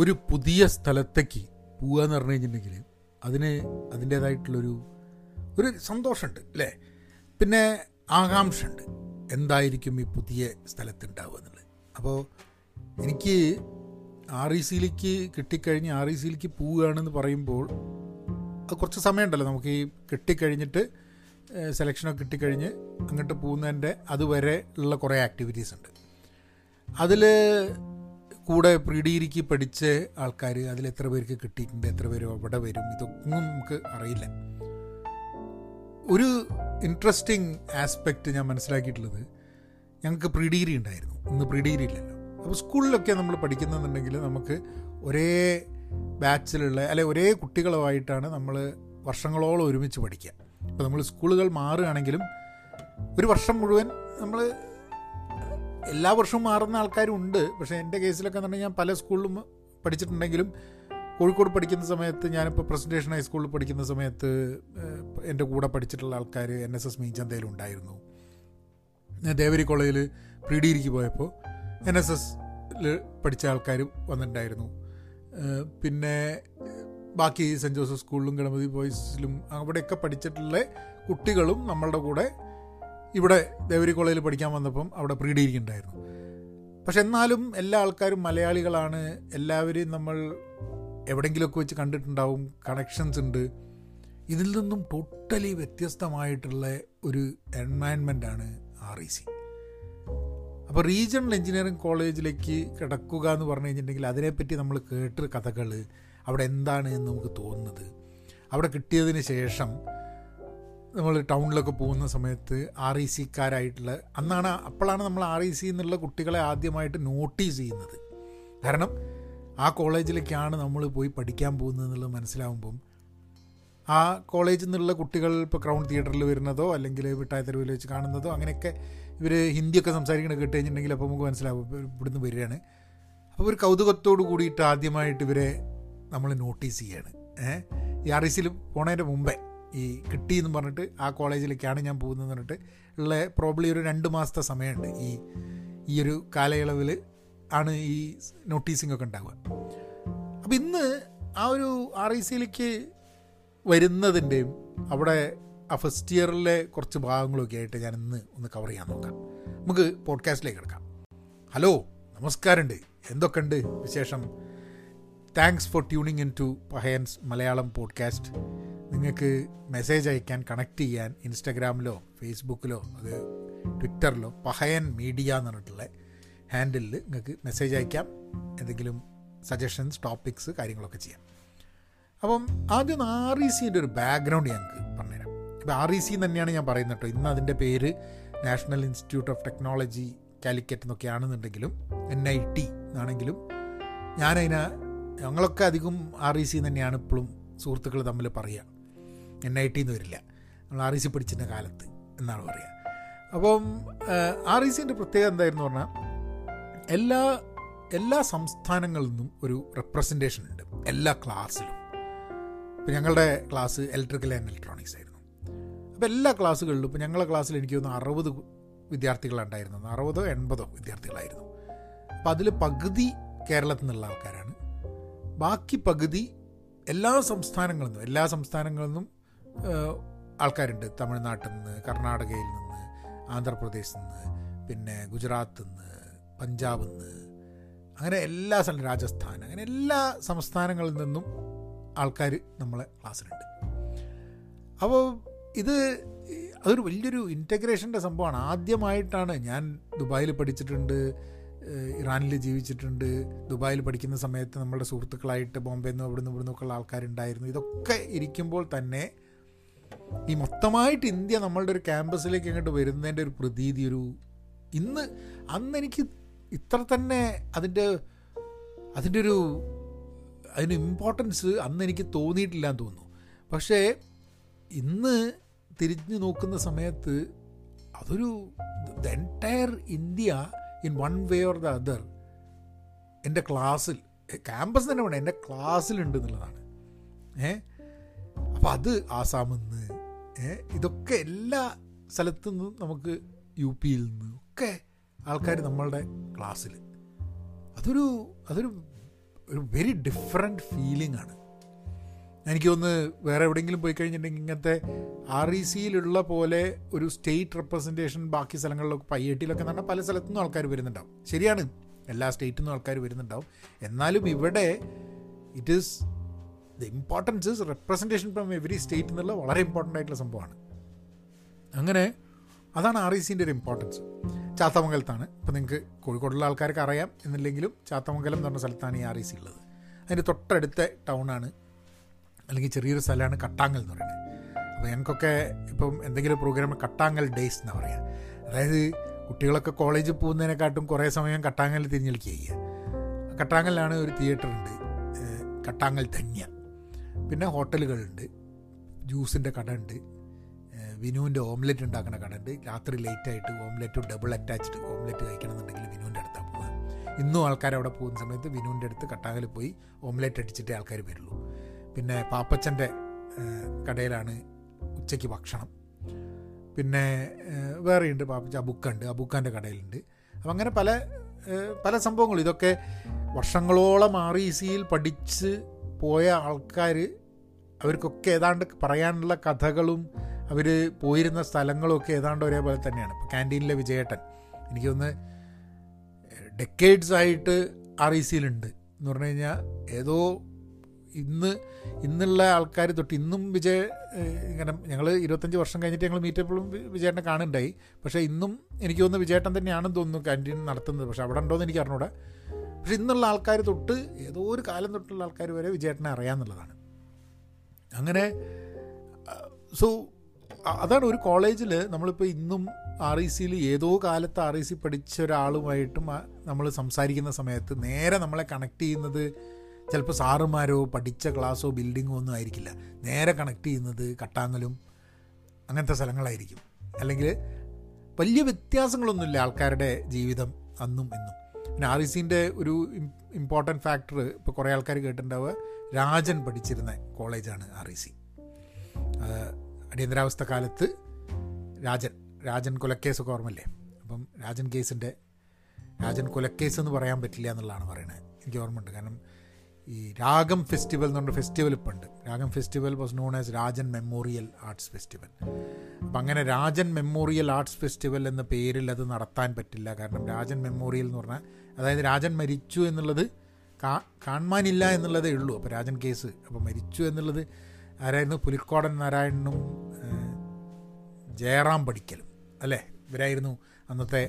ഒരു പുതിയ സ്ഥലത്തേക്ക് പോവുക എന്ന് പറഞ്ഞു കഴിഞ്ഞിട്ടുണ്ടെങ്കിൽ അതിന് അതിന്റേതായിട്ടുള്ളൊരു ഒരു സന്തോഷമുണ്ട് അല്ലേ? പിന്നെ ആകാംക്ഷയുണ്ട്. എന്തായിരിക്കും ഈ പുതിയ സ്ഥലത്തുണ്ടാവുക എന്നുള്ളത്? അപ്പോൾ എനിക്ക് ആർ ഇ സിയിലേക്ക് കിട്ടിക്കഴിഞ്ഞ് ആർ ഇ സിയിലേക്ക് പോവുകയാണെന്ന് പറയുമ്പോൾ അത് കുറച്ച് സമയമുണ്ടല്ലോ. നമുക്ക് ഈ കിട്ടിക്കഴിഞ്ഞിട്ട് സെലക്ഷനൊക്കെ കിട്ടിക്കഴിഞ്ഞ് അങ്ങോട്ട് പോകുന്നതിന്റെ അതുവരെ ഉള്ള കുറേ ആക്ടിവിറ്റീസ് ഉണ്ട്. അതിൽ കൂടെ പ്രീ ഡിഗ്രിക്ക് പഠിച്ച ആൾക്കാർ അതിൽ എത്ര പേർക്ക് കിട്ടിയിട്ടുണ്ട് എത്ര പേര് അവിടെ വരും ഇതൊന്നും നമുക്ക് അറിയില്ല. ഒരു ഇൻട്രസ്റ്റിംഗ് ആസ്പെക്റ്റ് ഞാൻ മനസ്സിലാക്കിയിട്ടുള്ളത് ഞങ്ങൾക്ക് പ്രീ ഡിഗ്രി ഉണ്ടായിരുന്നു. ഇന്ന് പ്രീ ഡിഗ്രി ഇല്ലല്ലോ. അപ്പോൾ സ്കൂളിലൊക്കെ നമ്മൾ പഠിക്കുന്നുണ്ടെങ്കിൽ നമുക്ക് ഒരേ ബാച്ചിലുള്ള അല്ലെ ഒരേ കുട്ടികളുമായിട്ടാണ് നമ്മൾ വർഷങ്ങളോളം ഒരുമിച്ച് പഠിക്കുക. അപ്പോൾ നമ്മൾ സ്കൂളുകൾ മാറുകയാണെങ്കിലും ഒരു വർഷം മുഴുവൻ നമ്മൾ എല്ലാ വർഷവും മാറുന്ന ആൾക്കാരും ഉണ്ട് പക്ഷേ എന്റെ കേസിലൊക്കെ എന്ന് പറഞ്ഞാൽ ഞാൻ പല സ്കൂളിലും പഠിച്ചിട്ടുണ്ടെങ്കിലും കോഴിക്കോട് പഠിക്കുന്ന സമയത്ത് ഞാനിപ്പോൾ പ്രസന്റേഷൻ ഹൈസ്കൂളിൽ പഠിക്കുന്ന സമയത്ത് എന്റെ കൂടെ പഠിച്ചിട്ടുള്ള ആൾക്കാർ എൻ എസ് എസ് മീൻചന്തയിലും ഉണ്ടായിരുന്നു. ഞാൻ ദേവരി കോളേജിൽ പ്രീ ഡിഗ്രിക്ക് പോയപ്പോൾ എൻ എസ് എസിൽ പഠിച്ച ആൾക്കാർ വന്നിട്ടുണ്ടായിരുന്നു. പിന്നെ ബാക്കി സെന്റ് ജോസഫ് സ്കൂളിലും ഗണപതി ബോയ്സിലും അവിടെയൊക്കെ പഠിച്ചിട്ടുള്ള കുട്ടികളും നമ്മളുടെ കൂടെ ഇവിടെ ദേവരി കോളേജിൽ പഠിക്കാൻ വന്നപ്പം അവിടെ പ്രീ ഡിഗ്രി ഉണ്ടായിരുന്നു പക്ഷെ എന്നാലും എല്ലാ ആൾക്കാരും മലയാളികളാണ്. എല്ലാവരെയും നമ്മൾ എവിടെയെങ്കിലുമൊക്കെ വെച്ച് കണ്ടിട്ടുണ്ടാവും. കണക്ഷൻസ് ഉണ്ട്. ഇതിൽ നിന്നും ടോട്ടലി വ്യത്യസ്തമായിട്ടുള്ള ഒരു എൻവയൺമെന്റാണ് ആർ ഇ സി അപ്പോൾ റീജിയണൽ എഞ്ചിനീയറിംഗ് കോളേജിലേക്ക് കിടക്കുക എന്ന് പറഞ്ഞു കഴിഞ്ഞിട്ടുണ്ടെങ്കിൽ അതിനെപ്പറ്റി നമ്മൾ കേട്ട കഥകൾ അവിടെ എന്താണ് എന്ന് നമുക്ക് തോന്നുന്നത്. അവിടെ കിട്ടിയതിന് ശേഷം നമ്മൾ ടൗണിലൊക്കെ പോകുന്ന സമയത്ത് ആർ ഇ സിക്കാരായിട്ടുള്ള അന്നാണ് അപ്പോഴാണ് നമ്മൾ ആർ ഇ സി എന്നുള്ള കുട്ടികളെ ആദ്യമായിട്ട് നോട്ടീസ് ചെയ്യുന്നത്. കാരണം ആ കോളേജിലേക്കാണ് നമ്മൾ പോയി പഠിക്കാൻ പോകുന്നത് എന്നുള്ളത് മനസ്സിലാവുമ്പം ആ കോളേജിൽ നിന്നുള്ള കുട്ടികൾ ഇപ്പോൾ ക്രൗൺ തിയേറ്ററിൽ വരുന്നതോ അല്ലെങ്കിൽ വിട്ടായ തെരുവിൽ വെച്ച് കാണുന്നതോ അങ്ങനെയൊക്കെ ഇവർ ഹിന്ദിയൊക്കെ സംസാരിക്കണ കേട്ട് കഴിഞ്ഞിട്ടുണ്ടെങ്കിൽ അപ്പോൾ നമുക്ക് മനസ്സിലാവും ഇവിടുന്ന് വരികയാണ്. അപ്പോൾ ഒരു കൗതുകത്തോട് കൂടിയിട്ട് ആദ്യമായിട്ട് ഇവരെ നമ്മൾ നോട്ടീസ് ചെയ്യാണ്. ഏഹ് ഈ ആർ ഇ സിയിൽ പോണതിന്റെ മുമ്പേ ഈ കിട്ടി എന്ന് പറഞ്ഞിട്ട് ആ കോളേജിലേക്കാണ് ഞാൻ പോകുന്നതെന്ന് പറഞ്ഞിട്ട് ഉള്ള പ്രോബ്ലി ഒരു രണ്ട് മാസത്തെ സമയമുണ്ട്. ഈ ഈ ഒരു കാലയളവിൽ ആണ് ഈ നോട്ടീസിംഗ് ഒക്കെ ഉണ്ടാവുക. അപ്പം ഇന്ന് ആ ഒരു ആർ ഐ സിയിലേക്ക് വരുന്നതിന്റെയും അവിടെ ആ ഫസ്റ്റ് ഇയറിലെ കുറച്ച് ഭാഗങ്ങളൊക്കെ ആയിട്ട് ഞാൻ ഇന്ന് ഒന്ന് കവർ ചെയ്യാൻ നോക്കാം. നമുക്ക് പോഡ്കാസ്റ്റിലേക്ക് എടുക്കാം ഹലോ നമസ്കാരമുണ്ട്. എന്തൊക്കെയുണ്ട് വിശേഷം? Thanks for tuning in to Pahayans Malayalam podcast നിങ്ങൾക്ക് മെസ്സേജ് അയക്കാൻ കണക്ട് ചെയ്യാൻ ഇൻസ്റ്റഗ്രാമിലോ ഫേസ്ബുക്കിലോ അത് ട്വിറ്ററിലോ പഹയൻ മീഡിയ എന്ന് പറഞ്ഞിട്ടുള്ള ഹാൻഡിലിൽ നിങ്ങൾക്ക് മെസ്സേജ് അയക്കാം. എന്തെങ്കിലും സജഷൻസ് ടോപ്പിക്സ് കാര്യങ്ങളൊക്കെ ചെയ്യാം. അപ്പം ആദ്യം ആർ ഇ സിന്റെ ഒരു ബാക്ക്ഗ്രൗണ്ട് ഞങ്ങൾക്ക് പറഞ്ഞുതരാം. ഇപ്പോൾ ആർ ഇ സി തന്നെയാണ് ഞാൻ പറയുന്നത് കേട്ടോ. ഇന്ന് അതിന്റെ പേര് National Institute of Technology Calicut എന്നൊക്കെയാണെന്നുണ്ടെങ്കിലും N I T എന്നാണെങ്കിലും ഞാനതിനെ ഞങ്ങളൊക്കെ അധികം ആർ ഇ സി തന്നെയാണ് ഇപ്പോഴും സുഹൃത്തുക്കൾ തമ്മിൽ പറയുക. എൻ ഐ ടി എന്ന് വരില്ല. നമ്മൾ ആർ ഇ സി പഠിച്ചിരുന്ന കാലത്ത് എന്നാണ് പറയുക അപ്പം ആർ ഇ സിന്റെ പ്രത്യേകത എന്തായിരുന്നു പറഞ്ഞാൽ എല്ലാ എല്ലാ സംസ്ഥാനങ്ങളിൽ നിന്നും ഒരു റെപ്രസെന്റേഷൻ ഉണ്ട്. എല്ലാ ക്ലാസ്സിലും ഇപ്പം ഞങ്ങളുടെ ക്ലാസ് ഇലക്ട്രിക്കൽ ആൻഡ് ഇലക്ട്രോണിക്സ് ആയിരുന്നു. അപ്പോൾ എല്ലാ ക്ലാസ്സുകളിലും ഇപ്പോൾ ഞങ്ങളുടെ ക്ലാസ്സിൽ എനിക്ക് തോന്നുന്നു അറുപത് വിദ്യാർത്ഥികളുണ്ടായിരുന്നു അറുപതോ എൺപതോ വിദ്യാർത്ഥികളായിരുന്നു. അപ്പോൾ അതിൽ പകുതി കേരളത്തിൽ നിന്നുള്ള ആൾക്കാരാണ്. ബാക്കി പകുതി എല്ലാ സംസ്ഥാനങ്ങളിൽ നിന്നും എല്ലാ സംസ്ഥാനങ്ങളിൽ നിന്നും ആൾക്കാരുണ്ട്. തമിഴ്നാട്ടിൽ നിന്ന് കർണാടകയിൽ നിന്ന് ആന്ധ്രാപ്രദേശിൽ നിന്ന് പിന്നെ ഗുജറാത്തിൽ നിന്ന് പഞ്ചാബിൽ നിന്ന്. അങ്ങനെ എല്ലാ സ്ഥലം രാജസ്ഥാൻ അങ്ങനെ എല്ലാ സംസ്ഥാനങ്ങളിൽ നിന്നും ആൾക്കാർ നമ്മളെ ക്ലാസ്സിലുണ്ട്. അപ്പോൾ ഇത് അതൊരു വലിയൊരു ഇന്റഗ്രേഷന്റെ സംഭവമാണ്. ആദ്യമായിട്ടാണ് ഞാൻ ദുബായിൽ പഠിച്ചിട്ടുണ്ട് ഇറാനിൽ ജീവിച്ചിട്ടുണ്ട്. ദുബായിൽ പഠിക്കുന്ന സമയത്ത് നമ്മുടെ സുഹൃത്തുക്കളായിട്ട് ബോംബെയിൽ നിന്ന് അവിടുന്ന് ഇവിടുന്ന് ഒക്കെ ഉള്ള ആൾക്കാരുണ്ടായിരുന്നു. ഇതൊക്കെ ഇരിക്കുമ്പോൾ തന്നെ ഈ മൊത്തമായിട്ട് ഇന്ത്യ നമ്മളുടെ ഒരു ക്യാമ്പസിലേക്ക് അങ്ങോട്ട് വരുന്നതിന്റെ ഒരു പ്രതീതി ഒരു ഇന്ന് അന്ന് എനിക്ക് ഇത്ര തന്നെ അതിന്റെ അതിന്റെ ഒരു അതിന് ഇമ്പോർട്ടൻസ് അന്ന് എനിക്ക് തോന്നിയിട്ടില്ല എന്ന് തോന്നുന്നു. പക്ഷേ ഇന്ന് തിരിഞ്ഞു നോക്കുന്ന സമയത്ത് അതൊരു the entire India in one way or the other എന്റെ ക്ലാസ്സിൽ ക്യാമ്പസ് തന്നെ വേണം എന്റെ ക്ലാസ്സിലുണ്ട് എന്നുള്ളതാണ്. ഏ? അപ്പോൾ അത് ഏ ഇതൊക്കെ എല്ലാ സ്ഥലത്തു നിന്നും നമുക്ക് യു പിയിൽ നിന്ന് ഒക്കെ ആൾക്കാർ നമ്മളുടെ ക്ലാസ്സിൽ അതൊരു അതൊരു ഒരു വെരി ഡിഫറെന്റ് ഫീലിംഗ് ആണ്. എനിക്ക് തോന്നുന്നു വേറെ എവിടെയെങ്കിലും പോയി കഴിഞ്ഞിട്ടുണ്ടെങ്കിൽ ഇങ്ങനത്തെ ആർ ഇ സിയിലുള്ള പോലെ ഒരു സ്റ്റേറ്റ് റെപ്രസെന്റേഷൻ ബാക്കി സ്ഥലങ്ങളിലൊക്കെ പയ്യട്ടിയിലൊക്കെ എന്ന് പറഞ്ഞാൽ പല സ്ഥലത്തുനിന്നും ആൾക്കാർ വരുന്നുണ്ടാവും. ശരിയാണ്. എല്ലാ സ്റ്റേറ്റിൽ നിന്നും ആൾക്കാർ വരുന്നുണ്ടാവും. എന്നാലും ഇവിടെ it is the importance is representation from every state എന്നുള്ള വളരെ ഇമ്പോർട്ടന്റ് ആയിട്ടുള്ള സംഭവമാണ്. അങ്ങനെ അതാണ് ആർ ഇ സിന്റെ ഒരു ഇമ്പോർട്ടൻസ് ചാത്തമംഗലത്താണ്. ഇപ്പോൾ നിങ്ങൾക്ക് കോഴിക്കോടുള്ള ആൾക്കാർക്ക് അറിയാം എന്നില്ലെങ്കിലും ചാത്തമംഗലം എന്ന് പറഞ്ഞ സ്ഥലത്താണ് ഈ ആർ ഇ സി ഉള്ളത്. അതിന്റെ തൊട്ടടുത്ത ടൗണാണ് അല്ലെങ്കിൽ ചെറിയൊരു സ്ഥലമാണ് കട്ടാങ്ങൽ എന്ന് പറയുന്നത്. അപ്പോൾ ഞങ്ങൾക്കൊക്കെ ഇപ്പം എന്തെങ്കിലും പ്രോഗ്രാം കട്ടാങ്ങൽ ഡേയ്സ് എന്നാണ് പറയുക അതായത് കുട്ടികളൊക്കെ കോളേജിൽ പോകുന്നതിനെക്കാട്ടും കുറേ സമയം കട്ടാങ്ങൽ തിരിഞ്ഞെളിക്കുക കട്ടാങ്ങലിലാണ് ഒരു തിയേറ്റർ ഉണ്ട്. കട്ടാങ്ങൽ ധന്യ. പിന്നെ ഹോട്ടലുകളുണ്ട്. ജ്യൂസിന്റെ കട ഉണ്ട് വിനുവിന്റെ ഓംലെറ്റ് ഉണ്ടാക്കുന്ന കട ഉണ്ട് രാത്രി ലേറ്റായിട്ട് ഓംലെറ്റും ഡബിൾ അറ്റാച്ച്ഡ് ഓംലെറ്റ് കഴിക്കണമെന്നുണ്ടെങ്കിൽ വിനുവിന്റെ അടുത്താണ് പോവുക. ഇന്നും ആൾക്കാർ അവിടെ പോകുന്ന സമയത്ത് വിനുവിന്റെ അടുത്ത് കട്ടാകൽ പോയി ഓംലെറ്റ് അടിച്ചിട്ട് ആൾക്കാർ വരുള്ളൂ. പിന്നെ പാപ്പച്ചന്റെ കടയിലാണ് ഉച്ചയ്ക്ക് ഭക്ഷണം. പിന്നെ വേറെയുണ്ട് പാപ്പച്ച അബുക്കുണ്ട്. അബുക്കാന്റെ കടയിലുണ്ട്. അപ്പം അങ്ങനെ പല പല സംഭവങ്ങളും ഇതൊക്കെ വർഷങ്ങളോളം ആർ ഇ സിയിൽ പഠിച്ച് പോയ ആൾക്കാർ അവർക്കൊക്കെ ഏതാണ്ട് പറയാനുള്ള കഥകളും അവർ പോയിരുന്ന സ്ഥലങ്ങളൊക്കെ ഏതാണ്ട് ഒരേപോലെ തന്നെയാണ്. ഇപ്പോൾ ക്യാന്റീനിലെ വിജയേട്ടൻ എനിക്കൊന്ന് ഡെക്കേഡ്സ് ആയിട്ട് ആർ ഇ സിയിലുണ്ട് എന്ന് പറഞ്ഞു കഴിഞ്ഞാൽ ഏതോ ഇന്ന് ഇന്നുള്ള ആൾക്കാർ തൊട്ട് ഇന്നും വിജയ ഇങ്ങനെ ഞങ്ങൾ ഇരുപത്തഞ്ച് വർഷം കഴിഞ്ഞിട്ട് ഞങ്ങൾ മീറ്റപ്പോഴും വിജയേട്ടനെ കാണുന്നുണ്ടായി. പക്ഷേ ഇന്നും എനിക്ക് തോന്നുന്നു വിജയേട്ടൻ തന്നെയാണെന്ന് തോന്നുന്നു ക്യാന്റീൻ നടത്തുന്നത്. പക്ഷേ അവിടെ ഉണ്ടോ എന്ന് എനിക്ക് അറിഞ്ഞൂടെ. പക്ഷേ ഇന്നുള്ള ആൾക്കാർ തൊട്ട് ഏതോ ഒരു കാലം തൊട്ടുള്ള ആൾക്കാർ വരെ വിജയേട്ടനെ അറിയാമെന്നുള്ളതാണ് അങ്ങനെ സോ അതാണ് ഒരു കോളേജിൽ നമ്മളിപ്പോൾ ഇന്നും ആർ ഐ സിയിൽ ഏതോ കാലത്ത് ആർ ഐ സി പഠിച്ച ഒരാളുമായിട്ടും നമ്മൾ സംസാരിക്കുന്ന സമയത്ത് നേരെ നമ്മളെ കണക്ട് ചെയ്യുന്നത് ചിലപ്പോൾ സാറുമാരോ പഠിച്ച ക്ലാസ്സോ ബിൽഡിങ്ങോ ഒന്നും ആയിരിക്കില്ല. നേരെ കണക്ട് ചെയ്യുന്നത് കട്ടാങ്ങലും അങ്ങനത്തെ സ്ഥലങ്ങളായിരിക്കും. അല്ലെങ്കിൽ വലിയ വ്യത്യാസങ്ങളൊന്നുമില്ല ആൾക്കാരുടെ ജീവിതം അന്നും ഇന്നും. ആർ ഒരു ഇമ്പോർട്ടന്റ് ഫാക്ടർ ഇപ്പോൾ കുറേ ആൾക്കാർ കേട്ടിട്ടുണ്ടാവുക. രാജൻ പഠിച്ചിരുന്ന കോളേജാണ് ആർ ഐ സി. അടിയന്തരാവസ്ഥ കാലത്ത് രാജൻ രാജൻ കൊലക്കേസൊക്കെ ഓർമ്മല്ലേ അപ്പം രാജൻ കേസിന്റെ രാജൻ കൊലക്കേസ് എന്ന് പറയാൻ പറ്റില്ല എന്നുള്ളതാണ് പറയുന്നത്. എനിക്ക് ഓർമ്മയുണ്ട്. കാരണം ഈ രാഗം ഫെസ്റ്റിവൽ എന്ന് പറഞ്ഞ ഫെസ്റ്റിവൽ ഇപ്പം ഉണ്ട്. Ragam festival was known as Rajan memorial arts festival. അപ്പം അങ്ങനെ രാജൻ മെമ്മോറിയൽ ആർട്സ് ഫെസ്റ്റിവൽ എന്ന പേരിൽ അത് നടത്താൻ പറ്റില്ല. കാരണം രാജൻ മെമ്മോറിയൽ എന്ന് പറഞ്ഞാൽ അതായത് രാജൻ മരിച്ചു എന്നുള്ളത് കാ കാണാനില്ല എന്നുള്ളതേ ഉള്ളൂ. അപ്പോൾ രാജൻ കേസ് അപ്പോൾ മരിച്ചു എന്നുള്ളത് ആരായിരുന്നു? പുലിക്കോടൻ നാരായണനും ജയറാം പഠിക്കലും അല്ലേ? ഇവരായിരുന്നു അന്നത്തെ